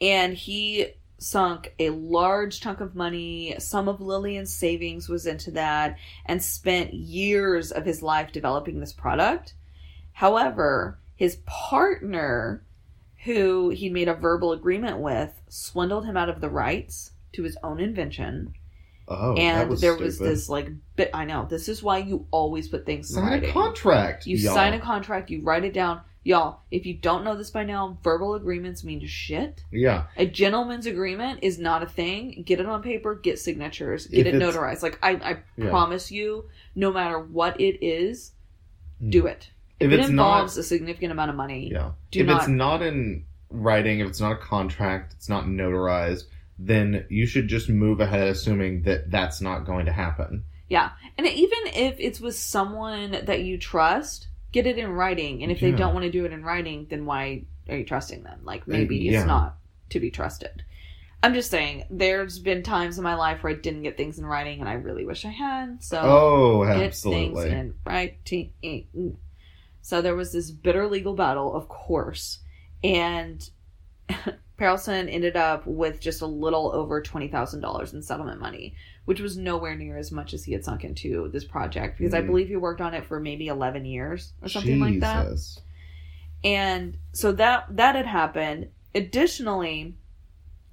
[SPEAKER 1] And he sunk a large chunk of money, some of Lillian's savings was into that, and spent years of his life developing this product. However, his partner, who he'd made a verbal agreement with, swindled him out of the rights to his own invention
[SPEAKER 2] oh, that
[SPEAKER 1] and
[SPEAKER 2] was
[SPEAKER 1] there
[SPEAKER 2] stupid.
[SPEAKER 1] was this like bit i know this is why you always put things in
[SPEAKER 2] Sign
[SPEAKER 1] writing
[SPEAKER 2] a contract.
[SPEAKER 1] you
[SPEAKER 2] y'all.
[SPEAKER 1] sign a contract you write it down y'all if you don't know this by now verbal agreements mean shit
[SPEAKER 2] Yeah.
[SPEAKER 1] a gentleman's agreement is not a thing get it on paper get signatures get
[SPEAKER 2] If
[SPEAKER 1] it notarized like i, I
[SPEAKER 2] Yeah.
[SPEAKER 1] promise you no matter what it is do hmm. it
[SPEAKER 2] If
[SPEAKER 1] it
[SPEAKER 2] it's
[SPEAKER 1] involves
[SPEAKER 2] not,
[SPEAKER 1] a significant amount of money
[SPEAKER 2] yeah. if
[SPEAKER 1] not
[SPEAKER 2] it's not in writing, if it's not a contract, it's not notarized, then you should just move ahead assuming that that's not going to happen.
[SPEAKER 1] Yeah, and even if it's with someone that you trust, get it in writing. And if they don't want to do it in writing, then why are you trusting them? Like uh, maybe
[SPEAKER 2] yeah.
[SPEAKER 1] it's not to be trusted. I'm just saying, there's been times in my life where I didn't get things in writing, and I really wish I had. So
[SPEAKER 2] Oh, absolutely,
[SPEAKER 1] get things in writing. So there was this bitter legal battle, of course, and Perelson ended up with just a little over twenty thousand dollars in settlement money, which was nowhere near as much as he had sunk into this project because I
[SPEAKER 2] Mm.
[SPEAKER 1] believe he worked on it for maybe eleven years or something like that. And so that that had happened. Additionally,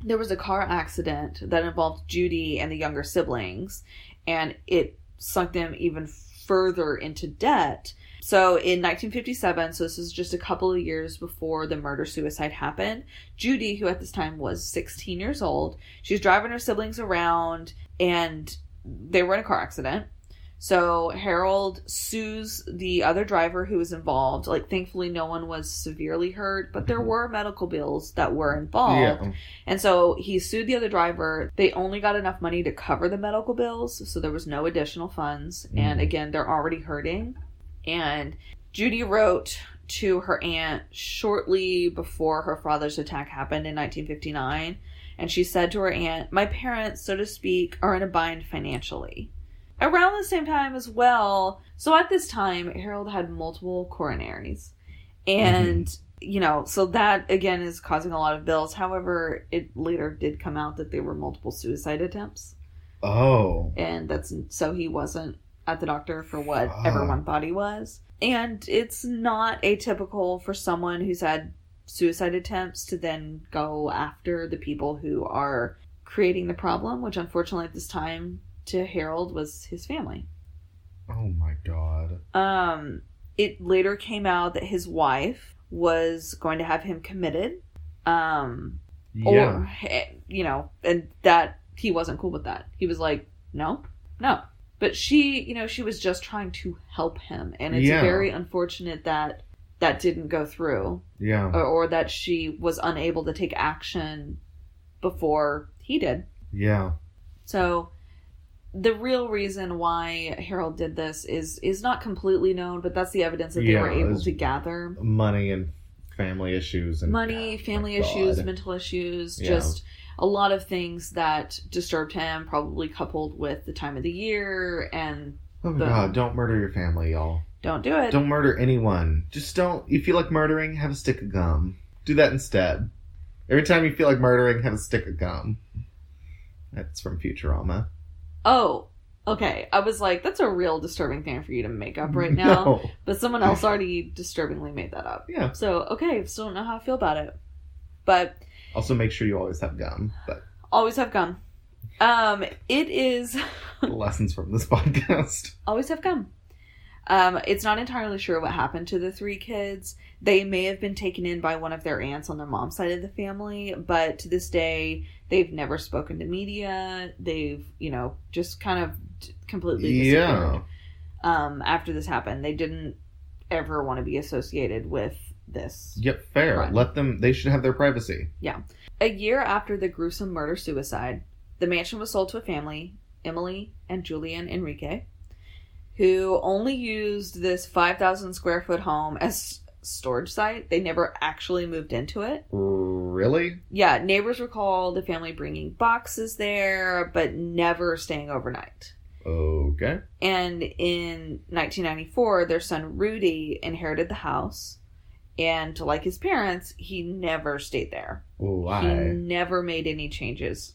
[SPEAKER 1] there was a car accident that involved Judy and the younger siblings, and it sunk them even further into debt. So in 1957, so this is just a couple of years before the murder suicide happened, Judy, who at this time was 16 years old, she's driving her siblings around and they were in a car accident. So Harold sues the other driver who was involved. Like, thankfully, no one was severely hurt, but there
[SPEAKER 2] Mhm.
[SPEAKER 1] were medical bills that were involved.
[SPEAKER 2] Yeah.
[SPEAKER 1] And so he sued the other driver. They only got enough money to cover the medical bills, so there was no additional funds. And
[SPEAKER 2] Mhm.
[SPEAKER 1] again, they're already hurting. And Judy wrote to her aunt shortly before her father's attack happened in 1959. And she said to her aunt, My parents, so to speak, are in a bind financially. Around the same time as well, so at this time, Harold had multiple coronaries. And, mm-hmm. you know, so that again is causing a lot of bills. However, it later did come out that there were multiple suicide attempts.
[SPEAKER 2] Oh.
[SPEAKER 1] And that's so he wasn't at the doctor for what
[SPEAKER 2] Fuck.
[SPEAKER 1] everyone thought he was. And it's not atypical for someone who's had suicide attempts to then go after the people who are creating the problem, which unfortunately at this time to Harold was his family.
[SPEAKER 2] Oh my god.
[SPEAKER 1] Um, it later came out that his wife was going to have him committed. Um,
[SPEAKER 2] Yeah.
[SPEAKER 1] or you know, and that he wasn't cool with that. He was like, no, no. But she, you know, she was just trying to help him, and it's
[SPEAKER 2] Yeah.
[SPEAKER 1] very unfortunate that that didn't go through,
[SPEAKER 2] yeah.
[SPEAKER 1] or, or that she was unable to take action before he did.
[SPEAKER 2] Yeah.
[SPEAKER 1] So the real reason why Harold did this is is not completely known, but that's the evidence that they
[SPEAKER 2] Yeah,
[SPEAKER 1] were able to gather.
[SPEAKER 2] Money and family issues and
[SPEAKER 1] Money, family issues, mental issues, just a lot of things that disturbed him, probably coupled with the time of the year and
[SPEAKER 2] Oh my
[SPEAKER 1] the-
[SPEAKER 2] god, don't murder your family, y'all.
[SPEAKER 1] don't do it.
[SPEAKER 2] Don't murder anyone. Just don't. If You feel like murdering, have a stick of gum. Do that instead. Every time you feel like murdering, have a stick of gum. That's from Futurama.
[SPEAKER 1] Oh, okay. I was like, that's a real disturbing thing for you to make up right now.
[SPEAKER 2] No.
[SPEAKER 1] But someone else already disturbingly made that up.
[SPEAKER 2] Yeah.
[SPEAKER 1] So, okay, still don't know how I feel about it. But
[SPEAKER 2] Also, make sure you always have gum. But
[SPEAKER 1] always have gum. Um, it is
[SPEAKER 2] lessons from this podcast.
[SPEAKER 1] always have gum. Um, it's not entirely sure what happened to the three kids. They may have been taken in by one of their aunts on their mom's side of the family, but to this day, they've never spoken to media. They've, you know, just kind of completely disappeared.
[SPEAKER 2] Yeah.
[SPEAKER 1] Um, after this happened, they didn't ever want to be associated with this.
[SPEAKER 2] Yep. Fair.
[SPEAKER 1] Right.
[SPEAKER 2] Let them. They should have their privacy. Yeah.
[SPEAKER 1] A year after the gruesome murder suicide, the mansion was sold to a family, Emily and Julian Enrique, who only used this 5,000 square foot home as storage site. They never actually moved into it.
[SPEAKER 2] Really?
[SPEAKER 1] Yeah, neighbors recall the family bringing boxes there, but never staying overnight.
[SPEAKER 2] Okay.
[SPEAKER 1] And in 1994, their son Rudy inherited the house. And like his parents, he never stayed there.
[SPEAKER 2] Why?
[SPEAKER 1] He never made any changes.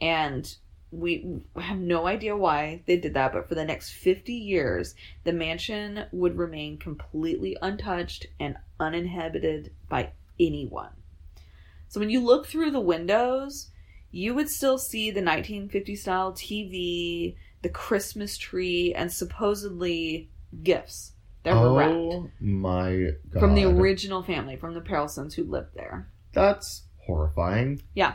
[SPEAKER 1] And we have no idea why they did that, but for the next 50 years, the mansion would remain completely untouched and uninhabited by anyone. So when you look through the windows, you would still see the 1950 style TV, the Christmas tree, and supposedly gifts that were
[SPEAKER 2] oh my god.
[SPEAKER 1] from the original family, from the Perelsons who lived there.
[SPEAKER 2] That's horrifying. Yeah.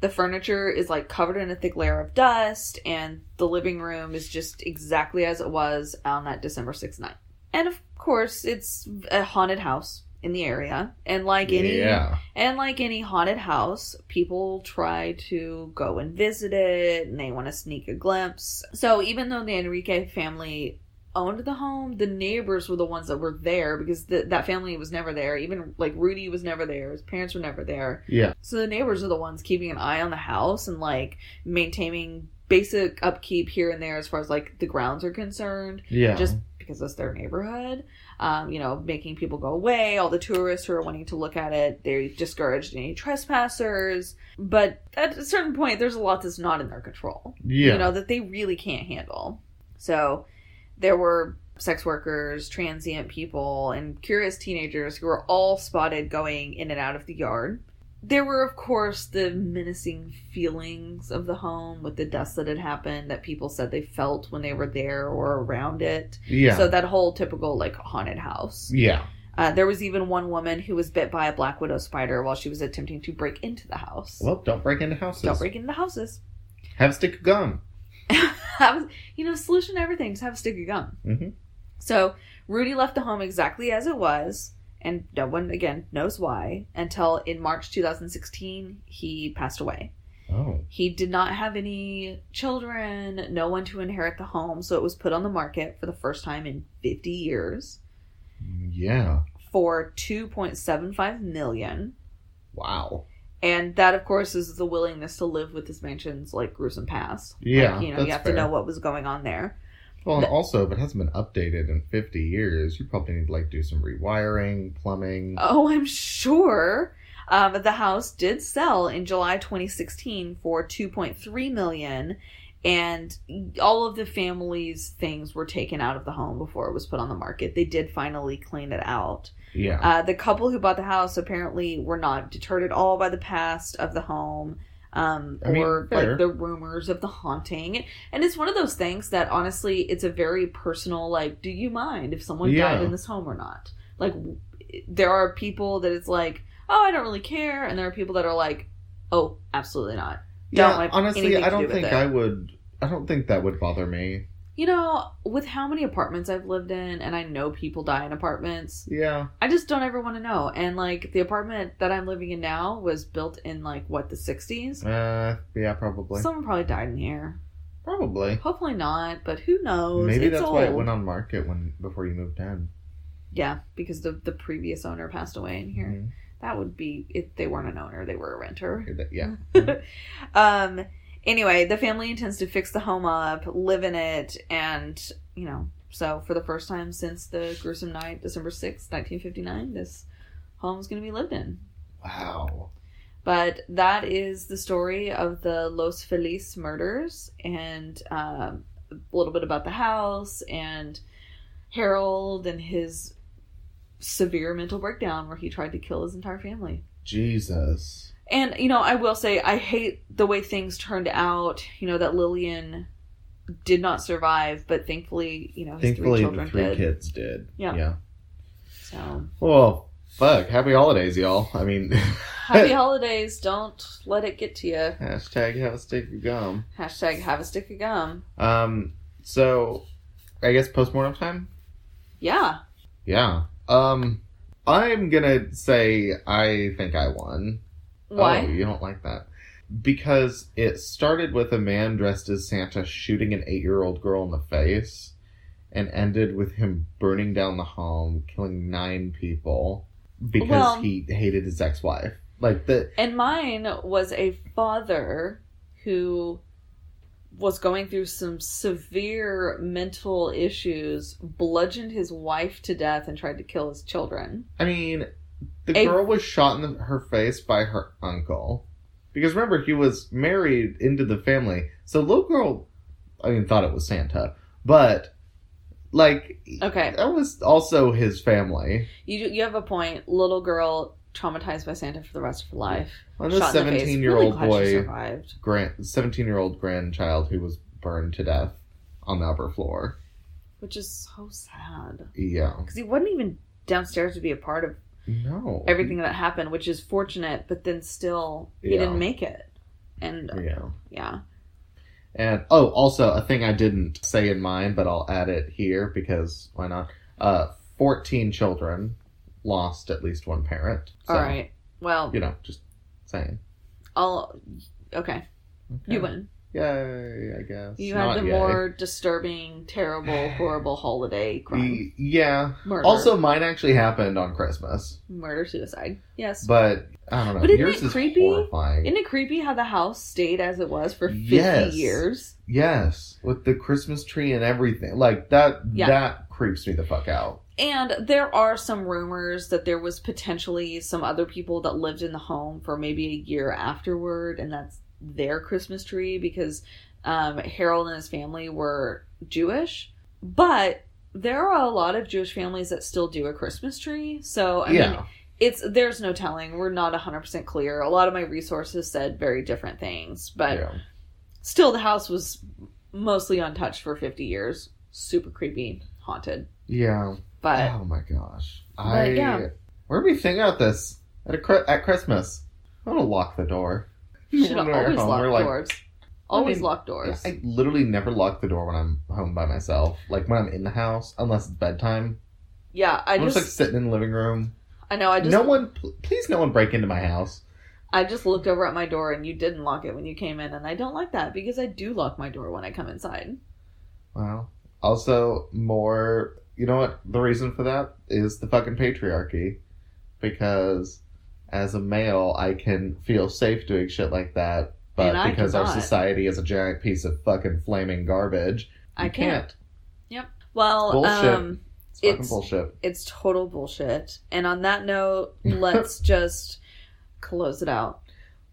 [SPEAKER 1] The furniture is like covered in a thick layer of dust, and the living room is just exactly as it was on that December 6th night. And of course, it's a haunted house in the area, and like any
[SPEAKER 2] Yeah.
[SPEAKER 1] and like any haunted house, people try to go and visit it, and they want to sneak a glimpse. So even though the Enrique family owned the home, the neighbors were the ones that were there because the, that family was never there. Even like Rudy was never there. His parents were never there.
[SPEAKER 2] Yeah.
[SPEAKER 1] So the neighbors are the ones keeping an eye on the house and like maintaining basic upkeep here and there as far as like the grounds are concerned,
[SPEAKER 2] Yeah.
[SPEAKER 1] just because it's their neighborhood. Um, you know, making people go away. All the tourists who are wanting to look at it, they discouraged any trespassers. But at a certain point, there's a lot that's not in their control.
[SPEAKER 2] yeah.
[SPEAKER 1] You know that they really can't handle. So there were sex workers, transient people, and curious teenagers who were all spotted going in and out of the yard. There were, of course, the menacing feelings of the home with the deaths that had happened that people said they felt when they were there or around it.
[SPEAKER 2] yeah.
[SPEAKER 1] So that whole typical, like, haunted house.
[SPEAKER 2] yeah.
[SPEAKER 1] Uh, there was even one woman who was bit by a black widow spider while she was attempting to break into the house.
[SPEAKER 2] Well, don't break into houses.
[SPEAKER 1] Don't break into houses.
[SPEAKER 2] Have a stick of gum.
[SPEAKER 1] have you know solution to everything just have a stick of gum
[SPEAKER 2] Mhm.
[SPEAKER 1] so rudy left the home exactly as it was and no one again knows why until in march 2016 he passed away
[SPEAKER 2] Oh.
[SPEAKER 1] he did not have any children no one to inherit the home so it was put on the market for the first time in 50 years
[SPEAKER 2] Yeah.
[SPEAKER 1] for 2.75 million
[SPEAKER 2] Wow.
[SPEAKER 1] And that of course is the willingness to live with this mansion's like gruesome past
[SPEAKER 2] Yeah,
[SPEAKER 1] like, you know you have
[SPEAKER 2] fair.
[SPEAKER 1] to know what was going on there
[SPEAKER 2] Well, and also, if it hasn't been updated in 50 years, you probably need to like do some rewiring, plumbing.
[SPEAKER 1] Oh, I'm sure. Um, the house did sell in July 2016 for 2.3 million, and all of the family's things were taken out of the home before it was put on the market. They did finally clean it out.
[SPEAKER 2] Yeah.
[SPEAKER 1] Uh, the couple who bought the house apparently were not deterred at all by the past of the home. Um,
[SPEAKER 2] I mean,
[SPEAKER 1] or
[SPEAKER 2] fair.
[SPEAKER 1] like the rumors of the haunting, and it's one of those things that honestly, it's a very personal. Like, do you mind if someone
[SPEAKER 2] Yeah.
[SPEAKER 1] died in this home or not? Like, there are people that it's like, oh, I don't really care, and there are people that are like, oh, absolutely not.
[SPEAKER 2] yeah,
[SPEAKER 1] don't want
[SPEAKER 2] honestly, I
[SPEAKER 1] do
[SPEAKER 2] don't think. I would. I don't think that would bother me.
[SPEAKER 1] You know, with how many apartments I've lived in, and I know people die in apartments,
[SPEAKER 2] Yeah.
[SPEAKER 1] I just don't ever want to know. And like the apartment that I'm living in now was built in like what the 60s.
[SPEAKER 2] Uh, yeah, probably.
[SPEAKER 1] Someone probably died in here.
[SPEAKER 2] probably.
[SPEAKER 1] Hopefully not, but who knows?
[SPEAKER 2] Maybe
[SPEAKER 1] it's
[SPEAKER 2] that's
[SPEAKER 1] old.
[SPEAKER 2] why it went on market when before you moved in.
[SPEAKER 1] Yeah, because the the previous owner passed away in here.
[SPEAKER 2] Mhm.
[SPEAKER 1] That would be if they weren't an owner, they were a renter.
[SPEAKER 2] Yeah.
[SPEAKER 1] um. Anyway, the family intends to fix the home up, live in it, and you know, so for the first time since the gruesome night, December sixth, nineteen fifty nine, this home's going to be lived in.
[SPEAKER 2] Wow.
[SPEAKER 1] But that is the story of the Los Feliz murders and um, a little bit about the house and Harold and his severe mental breakdown where he tried to kill his entire family.
[SPEAKER 2] Jesus.
[SPEAKER 1] And, you know, I will say, I hate the way things turned out. You know, that Lillian did not survive, but thankfully, you know, his
[SPEAKER 2] Thankfully,
[SPEAKER 1] three
[SPEAKER 2] the
[SPEAKER 1] children
[SPEAKER 2] three
[SPEAKER 1] did.
[SPEAKER 2] kids did.
[SPEAKER 1] Yeah.
[SPEAKER 2] Yeah.
[SPEAKER 1] So,
[SPEAKER 2] Well, fuck. Happy holidays, y'all. I mean,
[SPEAKER 1] happy holidays. Don't let it get to you.
[SPEAKER 2] hashtag have a stick of gum.
[SPEAKER 1] Hashtag have a stick of gum.
[SPEAKER 2] Um, so I guess postmortem time?
[SPEAKER 1] Yeah.
[SPEAKER 2] Yeah. Um, I'm gonna say I think I won.
[SPEAKER 1] Why?
[SPEAKER 2] Oh, you don't like that. Because it started with a man dressed as Santa shooting an eight year old girl in the face and ended with him burning down the home, killing nine people because
[SPEAKER 1] Well-
[SPEAKER 2] he hated his ex wife. Like the
[SPEAKER 1] And mine was a father who was going through some severe mental issues, bludgeoned his wife to death, and tried to kill his children.
[SPEAKER 2] I mean, the
[SPEAKER 1] A-
[SPEAKER 2] girl was shot in the, her face by her uncle. Because remember, he was married into the family. So little girl, I mean, thought it was Santa. But, like,
[SPEAKER 1] Okay.
[SPEAKER 2] that was also his family.
[SPEAKER 1] You you have a point. Little girl traumatized by Santa for the rest of her life.
[SPEAKER 2] And this
[SPEAKER 1] Shot in the face.
[SPEAKER 2] 17 year old boy,
[SPEAKER 1] survived.
[SPEAKER 2] grand, 17 year old grandchild who was burned to death on the upper floor.
[SPEAKER 1] which is so sad
[SPEAKER 2] Yeah.
[SPEAKER 1] because he wasn't even downstairs to be a part of
[SPEAKER 2] No.
[SPEAKER 1] everything that happened, which is fortunate. But then still, he
[SPEAKER 2] Yeah.
[SPEAKER 1] didn't make it, and
[SPEAKER 2] Yeah.
[SPEAKER 1] yeah,
[SPEAKER 2] And oh, also a thing I didn't say in mine, but I'll add it here because why not? Uh, fourteen children lost at least one parent. So,
[SPEAKER 1] all right. Well,
[SPEAKER 2] You know, just saying.
[SPEAKER 1] I'll okay. You win.
[SPEAKER 2] Yay! I guess
[SPEAKER 1] You
[SPEAKER 2] Not
[SPEAKER 1] had the
[SPEAKER 2] yay.
[SPEAKER 1] more disturbing, terrible, horrible holiday crime.
[SPEAKER 2] Yeah.
[SPEAKER 1] Murder.
[SPEAKER 2] Also, mine actually happened on Christmas,
[SPEAKER 1] murder, suicide. Yes.
[SPEAKER 2] but I don't know.
[SPEAKER 1] But isn't
[SPEAKER 2] Yours
[SPEAKER 1] it
[SPEAKER 2] is
[SPEAKER 1] creepy?
[SPEAKER 2] horrifying.
[SPEAKER 1] Isn't it creepy how the house stayed as it was for 50
[SPEAKER 2] Yes.
[SPEAKER 1] years?
[SPEAKER 2] yes, with the Christmas tree and everything, like that.
[SPEAKER 1] Yeah.
[SPEAKER 2] That creeps me the fuck out.
[SPEAKER 1] And there are some rumors that there was potentially some other people that lived in the home for maybe a year afterward, and that's their Christmas tree because um, Harold and his family were Jewish. But there are a lot of Jewish families that still do a Christmas tree. So, I
[SPEAKER 2] yeah.
[SPEAKER 1] mean, it's there's no telling. We're not 100% clear. A lot of my resources said very different things, but
[SPEAKER 2] yeah.
[SPEAKER 1] still the house was mostly untouched for 50 years. Super creepy, haunted.
[SPEAKER 2] Yeah.
[SPEAKER 1] But
[SPEAKER 2] oh my gosh. I
[SPEAKER 1] yeah.
[SPEAKER 2] where do we think about this at a at Christmas? I'm going to lock the door.
[SPEAKER 1] Should
[SPEAKER 2] When
[SPEAKER 1] always
[SPEAKER 2] home,
[SPEAKER 1] lock
[SPEAKER 2] we're like-
[SPEAKER 1] doors. Always
[SPEAKER 2] mean,
[SPEAKER 1] lock doors.
[SPEAKER 2] I literally never lock the door when I'm home by myself. Like when I'm in the house, unless it's bedtime.
[SPEAKER 1] yeah, I
[SPEAKER 2] I'm
[SPEAKER 1] just,
[SPEAKER 2] just like sitting in the living room.
[SPEAKER 1] I know I just
[SPEAKER 2] no one, please, no one break into my house.
[SPEAKER 1] I just looked over at my door and you didn't lock it when you came in, and I don't like that because I do lock my door when I come inside.
[SPEAKER 2] Wow. Also, more. You know what? The reason for that is the fucking patriarchy. Because as a male, I can feel safe doing shit like that. But because our society is a giant piece of fucking flaming garbage,
[SPEAKER 1] I
[SPEAKER 2] you
[SPEAKER 1] can't. Yep. Well,
[SPEAKER 2] Bullshit.
[SPEAKER 1] um,
[SPEAKER 2] It's
[SPEAKER 1] It's-
[SPEAKER 2] bullshit.
[SPEAKER 1] it's total bullshit. And on that note, let's just close it out.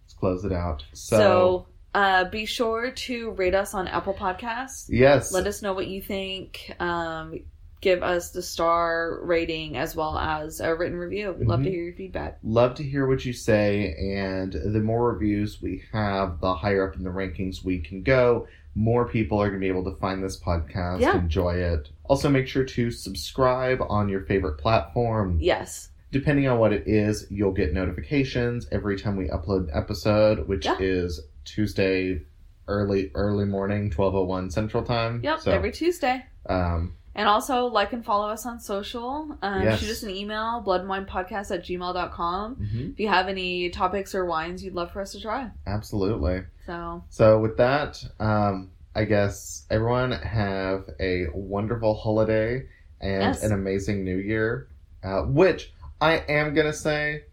[SPEAKER 2] Let's close it out. So,
[SPEAKER 1] So, uh, be sure to rate us on Apple Podcasts.
[SPEAKER 2] yes.
[SPEAKER 1] Let us know what you think. Um, give us the star rating as well as a written review. We'd love to hear your feedback.
[SPEAKER 2] Love to hear what you say, and the more reviews we have, the higher up in the rankings we can go. More people are going to be able to find this podcast,
[SPEAKER 1] Yeah.
[SPEAKER 2] enjoy it. Also, make sure to subscribe on your favorite platform.
[SPEAKER 1] Yes.
[SPEAKER 2] Depending on what it is, you'll get notifications every time we upload an episode, which
[SPEAKER 1] Yeah.
[SPEAKER 2] is Tuesday early early morning, twelve oh one Central Time.
[SPEAKER 1] Yep.
[SPEAKER 2] So,
[SPEAKER 1] Every Tuesday.
[SPEAKER 2] um,
[SPEAKER 1] And also like and follow us on social. Um,
[SPEAKER 2] Yes.
[SPEAKER 1] Shoot us an email, bloodandwinepodcast at gmail.com.
[SPEAKER 2] mhm,
[SPEAKER 1] If you have any topics or wines you'd love for us to try.
[SPEAKER 2] absolutely.
[SPEAKER 1] So,
[SPEAKER 2] So with that, um, I guess everyone have a wonderful holiday and
[SPEAKER 1] Yes.
[SPEAKER 2] an amazing New Year. Uh, which I am gonna say,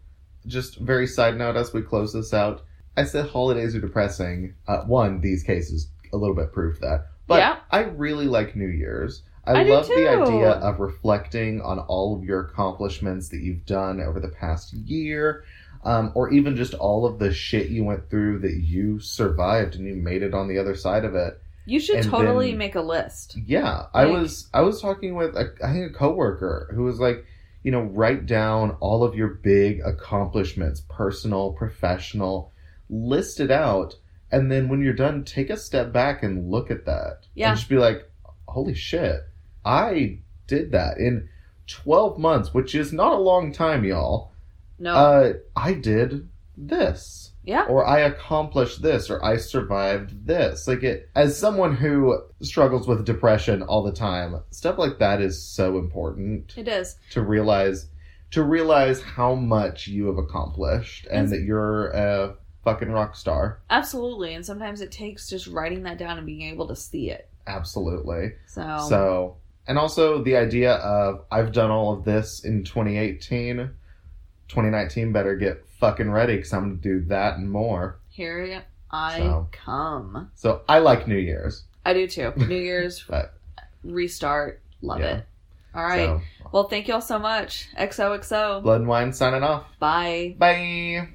[SPEAKER 2] just very side note as we close this out. I said holidays are depressing. Uh, one, these cases a little bit prove that, but
[SPEAKER 1] Yeah.
[SPEAKER 2] I really like New Year's. I,
[SPEAKER 1] I
[SPEAKER 2] love the idea of reflecting on all of your accomplishments that you've done over the past year. um, or even just all of the shit you went through that you survived and you made it on the other side of it.
[SPEAKER 1] You should
[SPEAKER 2] And
[SPEAKER 1] totally
[SPEAKER 2] then-
[SPEAKER 1] make a list.
[SPEAKER 2] Yeah, I was I was talking with a, I think a coworker who was like, you know, write down all of your big accomplishments, personal, professional, list it out, and then when you're done, take a step back and look at that.
[SPEAKER 1] Yeah.
[SPEAKER 2] And just be like, holy shit, I did that in 12 months, which is not a long time, y'all.
[SPEAKER 1] No.
[SPEAKER 2] Uh, I did this
[SPEAKER 1] yeah.
[SPEAKER 2] or I accomplished this, or I survived this. Like it, as someone who struggles with depression all the time, stuff like that is so important
[SPEAKER 1] It is.
[SPEAKER 2] to realize, to realize how much you have accomplished and
[SPEAKER 1] And-
[SPEAKER 2] that you're a fucking rock star.
[SPEAKER 1] Absolutely. And sometimes it takes just writing that down and being able to see it.
[SPEAKER 2] Absolutely.
[SPEAKER 1] So,
[SPEAKER 2] So, and also the idea of I've done all of this in 2018. 2019 better get fucking ready because I'm gonna do that and more.
[SPEAKER 1] here I
[SPEAKER 2] So.
[SPEAKER 1] come.
[SPEAKER 2] So I like New Year's.
[SPEAKER 1] I do too. New Year's
[SPEAKER 2] But-
[SPEAKER 1] restart. Love
[SPEAKER 2] Yeah.
[SPEAKER 1] it. All right.
[SPEAKER 2] So,
[SPEAKER 1] Well, thank you all so much. XOXO.
[SPEAKER 2] Blood and Wine signing off.
[SPEAKER 1] Bye.
[SPEAKER 2] Bye.